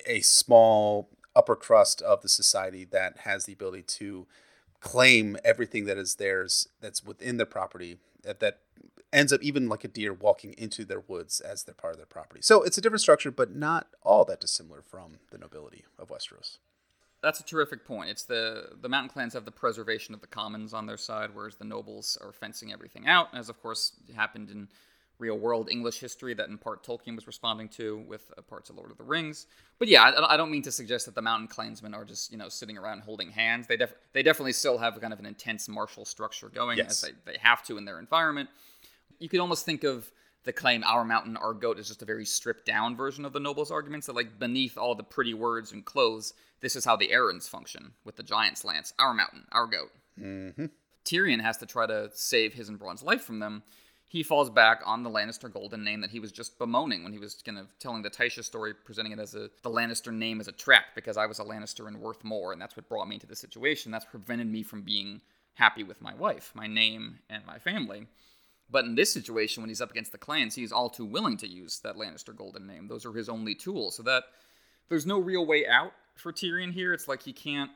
a small upper crust of the society that has the ability to claim everything that is theirs that's within their property that, that ends up even like a deer walking into their woods as they're part of their property. So it's a different structure, but not all that dissimilar from the nobility of Westeros. That's a terrific point. It's the the mountain clans have the preservation of the commons on their side, whereas the nobles are fencing everything out, as of course happened in real world English history that in part Tolkien was responding to with uh, parts of Lord of the Rings. But yeah, I, I, don't mean to suggest that the mountain clansmen are just you know sitting around holding hands. They def- they definitely still have kind of an intense martial structure going yes. as they, they have to in their environment you could almost think of the claim our mountain our goat is just a very stripped down version of the nobles arguments that like beneath all the pretty words and clothes this is how the Arryns function with the giant's lance our mountain our goat. Mm-hmm. tyrion has to try to save his and Bronn's life from them. He falls back on the lannister golden name that he was just bemoaning when he was kind of telling the tysha story presenting it as a the lannister name as a trap because i was a lannister and worth more and that's what brought me into the situation. That's prevented me from being happy with my wife my name and my family but in this situation, when he's up against the clans, he's all too willing to use that Lannister golden name. Those are his only tools. So that there's no real way out for Tyrion here. It's like he can't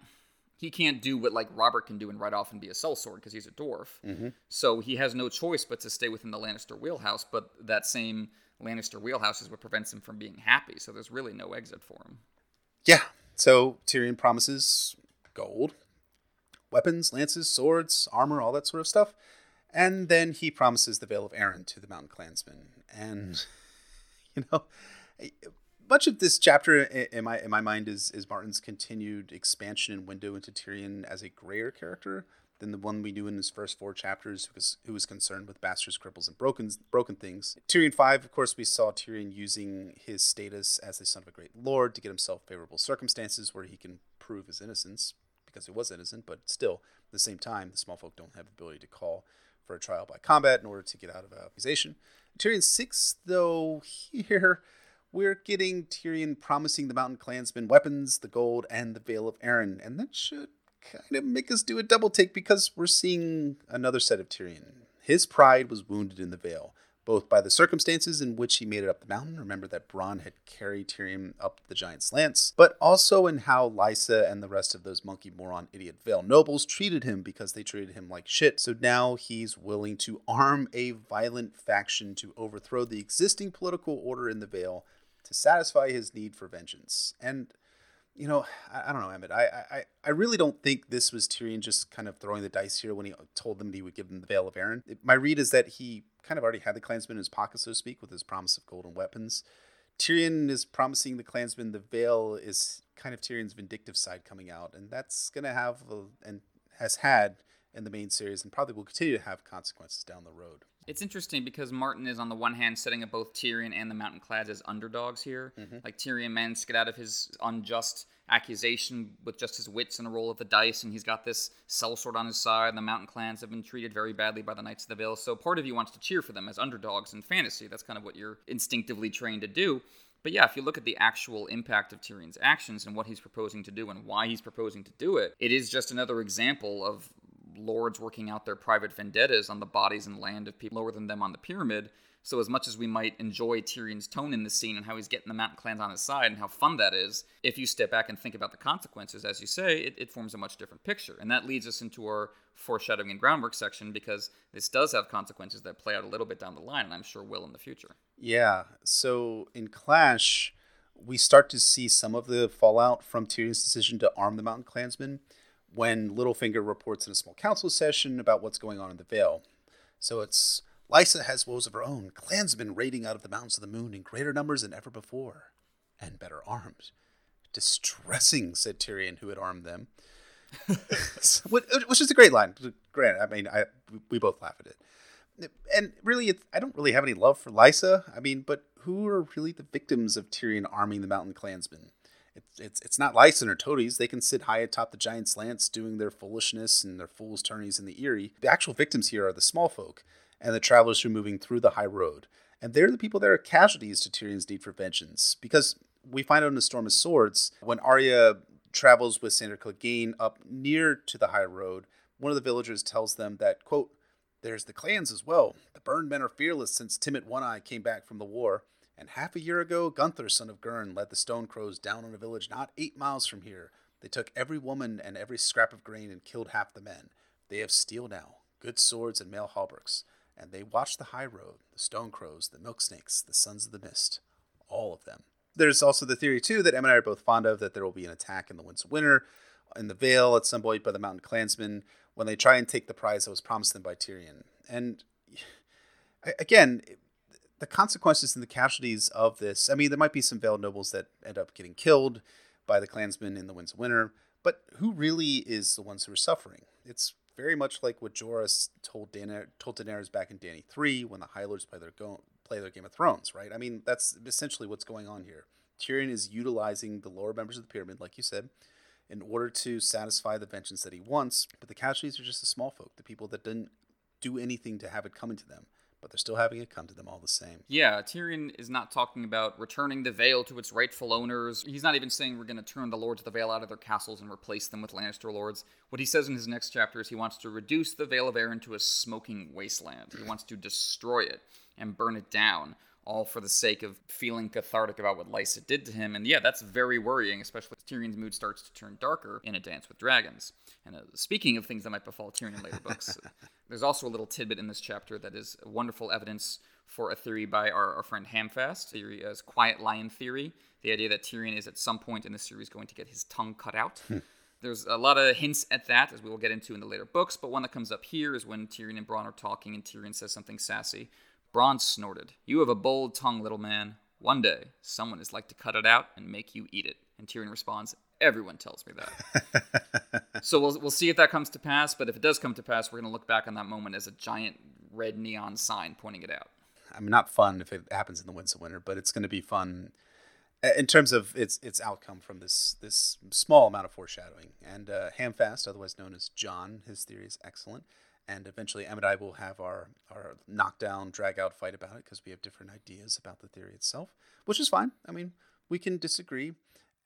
he can't do what like Robert can do and ride off and be a sellsword because he's a dwarf. Mm-hmm. So he has no choice but to stay within the Lannister wheelhouse. But that same Lannister wheelhouse is what prevents him from being happy. So there's really no exit for him. Yeah. So Tyrion promises gold, weapons, lances, swords, armor, all that sort of stuff. And then he promises the Vale of Arryn to the Mountain Clansmen. And, you know, much of this chapter in my in my mind is is Martin's continued expansion and window into Tyrion as a grayer character than the one we knew in his first four chapters, who was, who was concerned with bastards, cripples, and broken broken things. Tyrion five, of course, we saw Tyrion using his status as the son of a great lord to get himself favorable circumstances where he can prove his innocence because he was innocent, but still, at the same time, the small folk don't have the ability to call for a trial by combat in order to get out of accusation. Tyrion 6, though, here we're getting Tyrion promising the Mountain Clansmen weapons, the gold, and the Vale of Arryn. And that should kind of make us do a double take because we're seeing another set of Tyrion. His pride was wounded in the Vale both by the circumstances in which he made it up the mountain. Remember that Bronn had carried Tyrion up the giant's lance, but also in how Lysa and the rest of those monkey moron idiot Vale nobles treated him because they treated him like shit. So now he's willing to arm a violent faction to overthrow the existing political order in the Vale to satisfy his need for vengeance. And you know, I, I, don't know, Emmett. I, I, I really don't think this was Tyrion just kind of throwing the dice here when he told them that he would give them the Vale of Arryn. my read is that he kind of already had the clansmen in his pocket, so to speak, with his promise of golden weapons. Tyrion is promising the clansmen the Vale is kind of Tyrion's vindictive side coming out, and that's going to have a, and has had in the main series, and probably will continue to have consequences down the road. It's interesting because Martin is on the one hand setting up both Tyrion and the Mountain Clads as underdogs here. Mm-hmm. Like Tyrion managed to get out of his unjust accusation with just his wits and a roll of the dice, and he's got this sellsword on his side. And the Mountain Clans have been treated very badly by the Knights of the Vale, so part of you wants to cheer for them as underdogs in fantasy. That's kind of what you're instinctively trained to do. But yeah, if you look at the actual impact of Tyrion's actions and what he's proposing to do and why he's proposing to do it, it is just another example of lords working out their private vendettas on the bodies and land of people lower than them on the pyramid. So, as much as we might enjoy Tyrion's tone in this scene and how he's getting the mountain clans on his side and how fun that is, if you step back and think about the consequences, as you say, it, it forms a much different picture. And that leads us into our foreshadowing and groundwork section because this does have consequences that play out a little bit down the line, and I'm sure will in the future. Yeah. So, in Clash, we start to see some of the fallout from Tyrion's decision to arm the mountain clansmen when Littlefinger reports in a small council session about what's going on in the Vale. So it's Lysa has woes of her own, clansmen raiding out of the mountains of the moon in greater numbers than ever before, and better armed. Distressing, said Tyrion, who had armed them. Uh, which is a great line. Grant, I mean, I we both laugh at it. And really, I don't really have any love for Lysa. I mean, but who are really the victims of Tyrion arming the mountain clansmen? It's, it's, it's not Lysa or toadies. They can sit high atop the giant's lance doing their foolishness and their fool's tourneys in the Eyrie. The actual victims here are the small folk and the travelers who are moving through the high road. And they're the people that are casualties to Tyrion's need for vengeance. Because we find out in the Storm of Swords, when Arya travels with Sandor Clegane up near to the high road, one of the villagers tells them that, quote, there's the clans as well. The burned men are fearless since Timett One Eye came back from the war. And half a year ago, Gunthor, son of Gurn, led the Stone Crows down on a village not eight miles from here. They took every woman and every scrap of grain and killed half the men. They have steel now, good swords and mail hauberks, and they watch the high road, the Stone Crows, the Milk Snakes, the Sons of the Mist, all of them. There's also the theory, too, that Em and I are both fond of, that there will be an attack in the Winds of Winter, in the Vale at some point by the Mountain Clansmen, when they try and take the prize that was promised them by Tyrion. And again, the consequences and the casualties of this. I mean, there might be some veiled nobles that end up getting killed by the clansmen in the Winds of Winter, but who really is the ones who are suffering? It's very much like what Jorah told Dana, told Daenerys back in Dany three when the High Lords play their go, play their Game of Thrones, right? I mean, that's essentially what's going on here. Tyrion is utilizing the lower members of the pyramid, like you said, in order to satisfy the vengeance that he wants. But the casualties are just the small folk, the people that didn't do anything to have it coming to them but they're still having it come to them all the same. Yeah, Tyrion is not talking about returning the Vale to its rightful owners. He's not even saying we're going to turn the Lords of the Vale out of their castles and replace them with Lannister lords. What he says in his next chapter is he wants to reduce the Vale of Arryn to a smoking wasteland. He wants to destroy it and burn it down all for the sake of feeling cathartic about what Lysa did to him. And yeah, that's very worrying, especially as Tyrion's mood starts to turn darker in A Dance with Dragons. And uh, speaking of things that might befall Tyrion in later books, there's also a little tidbit in this chapter that is wonderful evidence for a theory by our, our friend Hamfast, theory as Quiet Lion theory, the idea that Tyrion is at some point in the series going to get his tongue cut out. Hmm. There's a lot of hints at that, as we will get into in the later books, but one that comes up here is when Tyrion and Bronn are talking, and Tyrion says something sassy. Bronn snorted. You have a bold tongue, little man. One day, someone is like to cut it out and make you eat it. And Tyrion responds, Everyone tells me that. so we'll, we'll see if that comes to pass, but if it does come to pass, we're going to look back on that moment as a giant red neon sign pointing it out. I mean, not fun if it happens in the Winds of Winter, but it's going to be fun in terms of its its outcome from this this small amount of foreshadowing. And uh, Hamfast, otherwise known as John, his theory is excellent and eventually Em and I will have our our knockdown drag out fight about it because we have different ideas about the theory itself, which is fine. I mean, we can disagree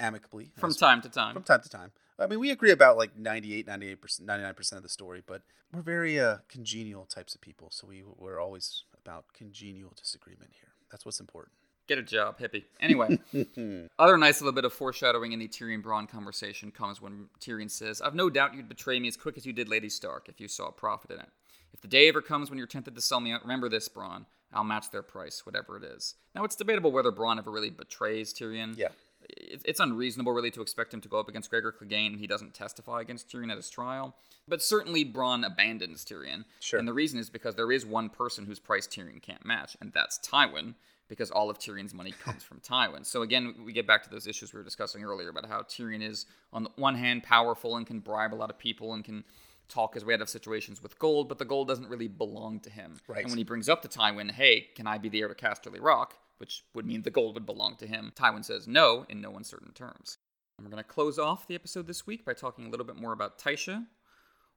amicably from time to time. From time to time. I mean, we agree about like 98, 98%, 99% of the story, but we're very uh, congenial types of people, so we we're always about congenial disagreement here. That's what's important. Get a job, hippie. Anyway, other nice little bit of foreshadowing in the Tyrion Bronn conversation comes when Tyrion says, I've no doubt you'd betray me as quick as you did Lady Stark if you saw a profit in it. If the day ever comes when you're tempted to sell me out, remember this, Bronn. I'll match their price, whatever it is. Now, it's debatable whether Bronn ever really betrays Tyrion. Yeah. It's unreasonable, really, to expect him to go up against Gregor Clegane. He doesn't testify against Tyrion at his trial. But certainly, Bronn abandons Tyrion. Sure. And the reason is because there is one person whose price Tyrion can't match, and that's Tywin because all of Tyrion's money comes from Tywin. So again, we get back to those issues we were discussing earlier about how Tyrion is on the one hand powerful and can bribe a lot of people and can talk his way out of situations with gold, but the gold doesn't really belong to him. Right. And when he brings up to Tywin, hey, can I be the heir to Casterly Rock? Which would mean the gold would belong to him. Tywin says no in no uncertain terms. And we're going to close off the episode this week by talking a little bit more about Tysha,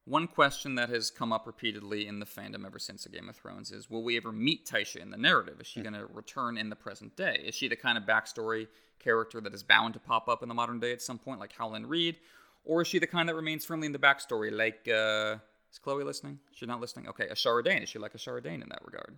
one question that has come up repeatedly in the fandom ever since the Game of Thrones is will we ever meet Tysha in the narrative? Is she mm. going to return in the present day? Is she the kind of backstory character that is bound to pop up in the modern day at some point, like Howland Reed? Or is she the kind that remains firmly in the backstory, like, uh, is Chloe listening? She's not listening? Okay, Ashara Dayne. Is she like Ashara Dayne in that regard?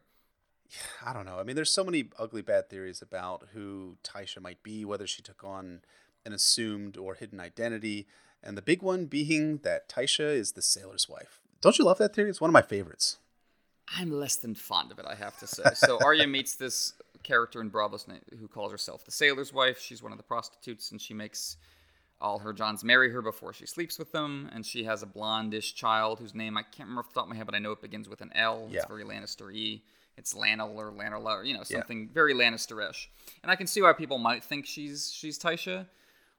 I don't know. I mean, there's so many ugly bad theories about who Tysha might be, whether she took on an assumed or hidden identity and the big one being that Tysha is the sailor's wife. Don't you love that theory? It's one of my favorites. I'm less than fond of it, I have to say. So Arya meets this character in Braavos who calls herself the sailor's wife. She's one of the prostitutes, and she makes all her Johns marry her before she sleeps with them, and she has a blondish child whose name I can't remember off the top of my head, but I know it begins with an L. Yeah. It's very Lannister-y. It's Lannel or Lannel or you know Yeah. something very Lannister-ish. And I can see why people might think she's she's Tysha,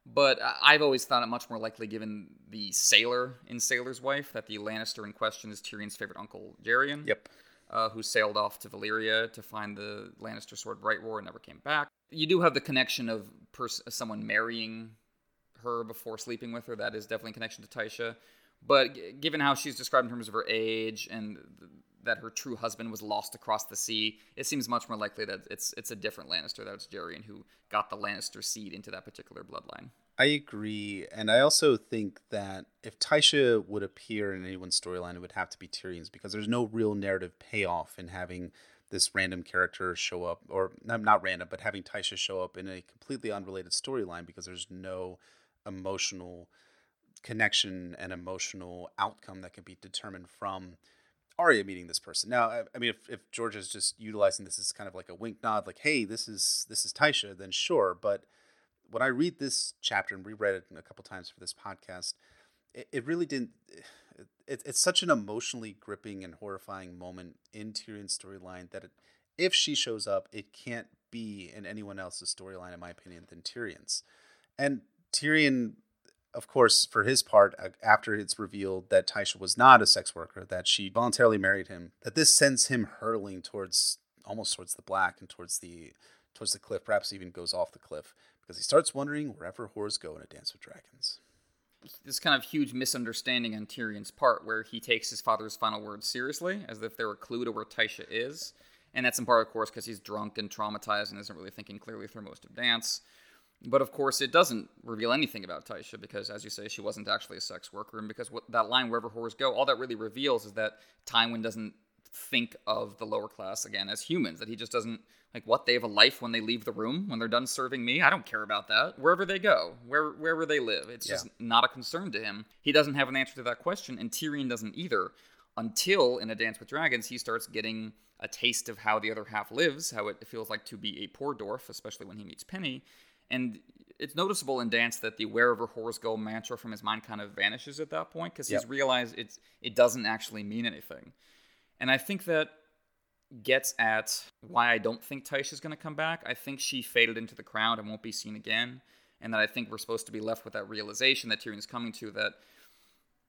but I've always thought it much more likely, given the sailor in Sailor's Wife, that the Lannister in question is Tyrion's favorite uncle, Gerion Yep. uh, who sailed off to Valyria to find the Lannister sword Brightroar and never came back. You do have the connection of pers- someone marrying her before sleeping with her. That is definitely a connection to Tysha. But g- given how she's described in terms of her age and that her true husband was lost across the sea, it seems much more likely that it's it's a different Lannister. That it's Gerion who got the Lannister seed into that particular bloodline. I agree, and I also think that if Tysha would appear in anyone's storyline, it would have to be Tyrion's because there's no real narrative payoff in having this random character show up, or not not random, but having Tysha show up in a completely unrelated storyline because there's no emotional connection and emotional outcome that can be determined from Arya meeting this person. Now, I, I mean, if, if George is just utilizing this as kind of like a wink nod, like, "Hey, this is this is Tysha," then sure. But when I read this chapter and reread it a couple times for this podcast, it, it really didn't. It, it's such an emotionally gripping and horrifying moment in Tyrion's storyline that it, if she shows up, it can't be in anyone else's storyline, in my opinion, than Tyrion's. And Tyrion, of course, for his part, uh, after it's revealed that Tysha was not a sex worker, that she voluntarily married him, that this sends him hurtling towards almost towards the black and towards the towards the cliff, perhaps even goes off the cliff because he starts wondering wherever whores go in a dance with dragons. this kind of huge misunderstanding on Tyrion's part, where he takes his father's final words seriously, as if they're a clue to where Tysha is. And that's in part, of course, because he's drunk and traumatized and isn't really thinking clearly through most of dance. But of course, it doesn't reveal anything about Tysha because, as you say, she wasn't actually a sex worker. And because what, that line, wherever whores go, all that really reveals is that Tywin doesn't think of the lower class again as humans. That he just doesn't like what they have a life when they leave the room when they're done serving me. I don't care about that. Wherever they go, where wherever they live, it's just not a concern to him. He doesn't have an answer to that question, and Tyrion doesn't either. Until in A Dance with Dragons, he starts getting a taste of how the other half lives, how it feels like to be a poor dwarf, especially when he meets Penny. And it's noticeable in Dance that the wherever whores go mantra from his mind kind of vanishes at that point because he's realized it's it doesn't actually mean anything. And I think that gets at why I don't think Tysha's going to come back. I think she faded into the crowd and won't be seen again. And that I think we're supposed to be left with that realization that Tyrion's coming to that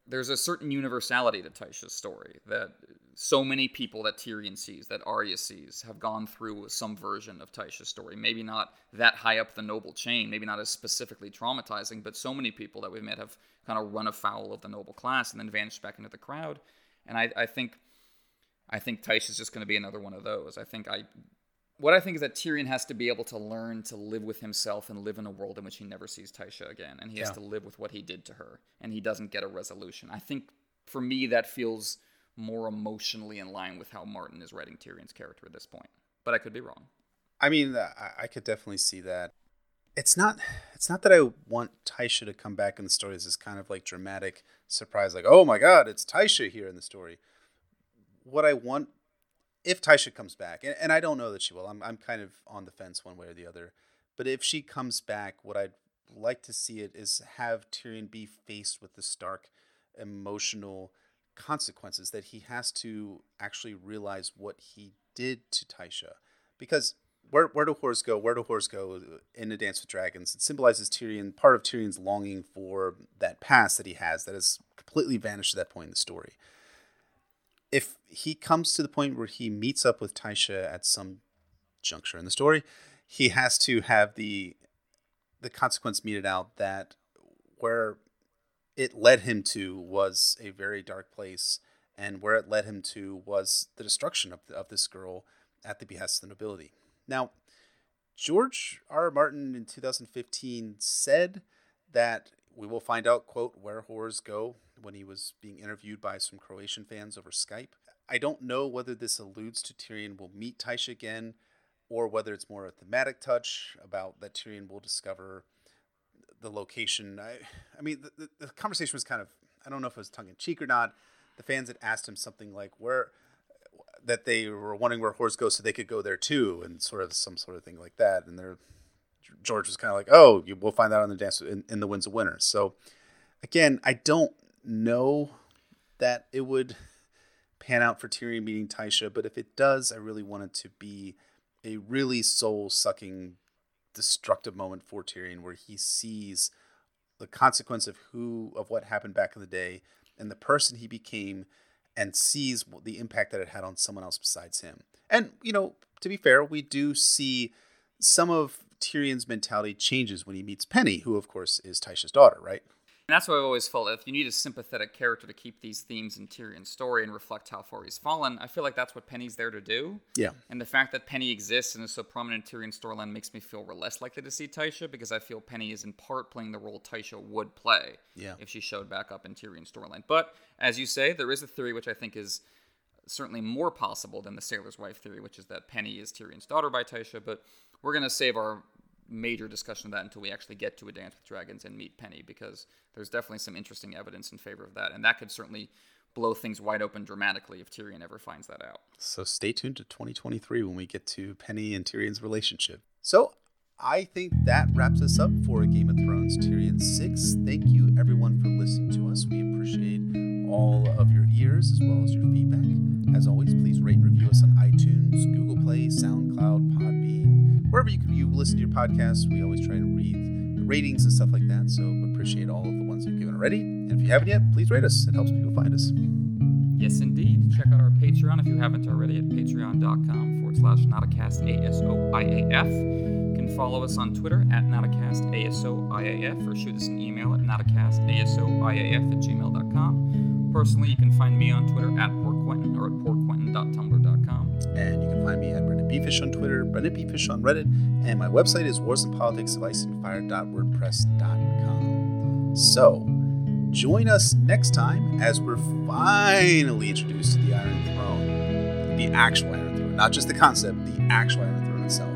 there's a certain universality to Tysha's story that so many people that Tyrion sees, that Arya sees, have gone through some version of Tysha's story. Maybe not that high up the noble chain, maybe not as specifically traumatizing, but so many people that we've met have kind of run afoul of the noble class and then vanished back into the crowd. And I, I think I think Tysha's just going to be another one of those. I think I what I think is that Tyrion has to be able to learn to live with himself and live in a world in which he never sees Tysha again, and he has to live with what he did to her, and he doesn't get a resolution. I think for me that feels more emotionally in line with how Martin is writing Tyrion's character at this point, but I could be wrong. I mean, uh, I, I could definitely see that. It's not. It's not that I want Tysha to come back in the story as this kind of like dramatic surprise, like, oh my god, it's Tysha here in the story. What I want, if Tysha comes back, and, and I don't know that she will. I'm I'm kind of on the fence one way or the other. But if she comes back, what I'd like to see it is have Tyrion be faced with the stark emotional consequences that he has to actually realize what he did to Tysha. Because where where do whores go? Where do whores go in a Dance with Dragons? It symbolizes Tyrion, part of Tyrion's longing for that past that he has that has completely vanished at that point in the story. If he comes to the point where he meets up with Tysha at some juncture in the story, he has to have the the consequence meted out that where it led him to was a very dark place, and where it led him to was the destruction of, of this girl at the behest of the nobility. Now, George R. R. Martin in 2015 said that we will find out, quote, where whores go when he was being interviewed by some Croatian fans over Skype. I don't know whether this alludes to Tyrion will meet Tysha again or whether it's more a thematic touch about that Tyrion will discover the location. I, I mean, the, the, the conversation was kind of, I don't know if it was tongue in cheek or not. The fans had asked him something like, where, that they were wondering where horse go so they could go there too, and sort of some sort of thing like that. And they're, George was kind of like, "Oh, you, we'll find out on the dance in, in the Winds of Winter." So again, I don't know that it would pan out for Tyrion meeting Tysha, but if it does, I really want it to be a really soul sucking, destructive moment for Tyrion where he sees the consequence of who of what happened back in the day and the person he became and sees the impact that it had on someone else besides him. And you know, to be fair, we do see some of Tyrion's mentality changes when he meets Penny, who of course is Tysha's daughter, right? And that's why I've always felt if you need a sympathetic character to keep these themes in Tyrion's story and reflect how far he's fallen, I feel like that's what Penny's there to do. Yeah. And the fact that Penny exists and is so prominent in Tyrion's storyline makes me feel less likely to see Tysha because I feel Penny is in part playing the role Tysha would play yeah. if she showed back up in Tyrion's storyline. But as you say, there is a theory which I think is certainly more possible than the sailor's wife theory, which is that Penny is Tyrion's daughter by Tysha. But we're going to save our major discussion of that until we actually get to a Dance with Dragons and meet Penny, because there's definitely some interesting evidence in favor of that, and that could certainly blow things wide open dramatically if Tyrion ever finds that out. So stay tuned to 2023 when we get to Penny and Tyrion's relationship. So I think that wraps us up for Game of Thrones Tyrion 6. Thank you everyone for listening to us. We appreciate all of your ears as well as your feedback. Wherever you, you listen to your podcasts. We always try to read the ratings and stuff like that. So appreciate all of the ones you've given already. And if you haven't yet, please rate us. It helps people find us. Yes, indeed. Check out our Patreon if you haven't already at patreon.com forward slash notacast ASOIAF. You can follow us on Twitter at notacast ASOIAF or shoot us an email at notacast ASOIAF at gmail.com. Personally, you can find me on Twitter at Bfish on Twitter, Brendan Bfish on Reddit, and my website is warsandpoliticsoficeandfire.wordpress.com. So, join us next time as we're finally introduced to the Iron Throne, the actual Iron Throne, not just the concept, the actual Iron Throne itself.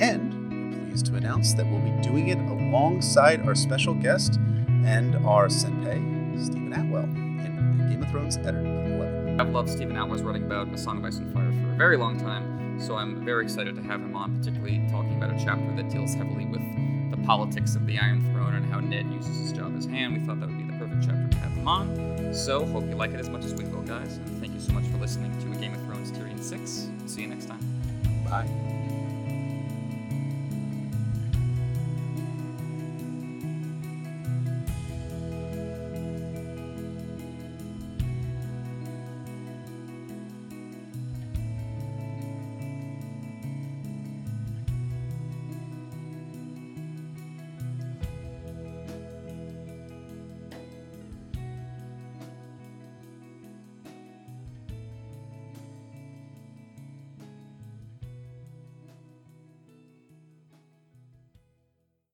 And we're pleased to announce that we'll be doing it alongside our special guest and our senpai, Steven Attewell, in Game of Thrones Eddard 11. I've loved Steven Attewell's writing about A Song of Ice and Fire for a very long time, so I'm very excited to have him on, particularly talking about a chapter that deals heavily with the politics of the Iron Throne and how Ned uses his job as hand. We thought that would be the perfect chapter to have him on. So, hope you like it as much as we will, guys. And thank you so much for listening to A Game of Thrones Tyrion 6. See you next time. Bye.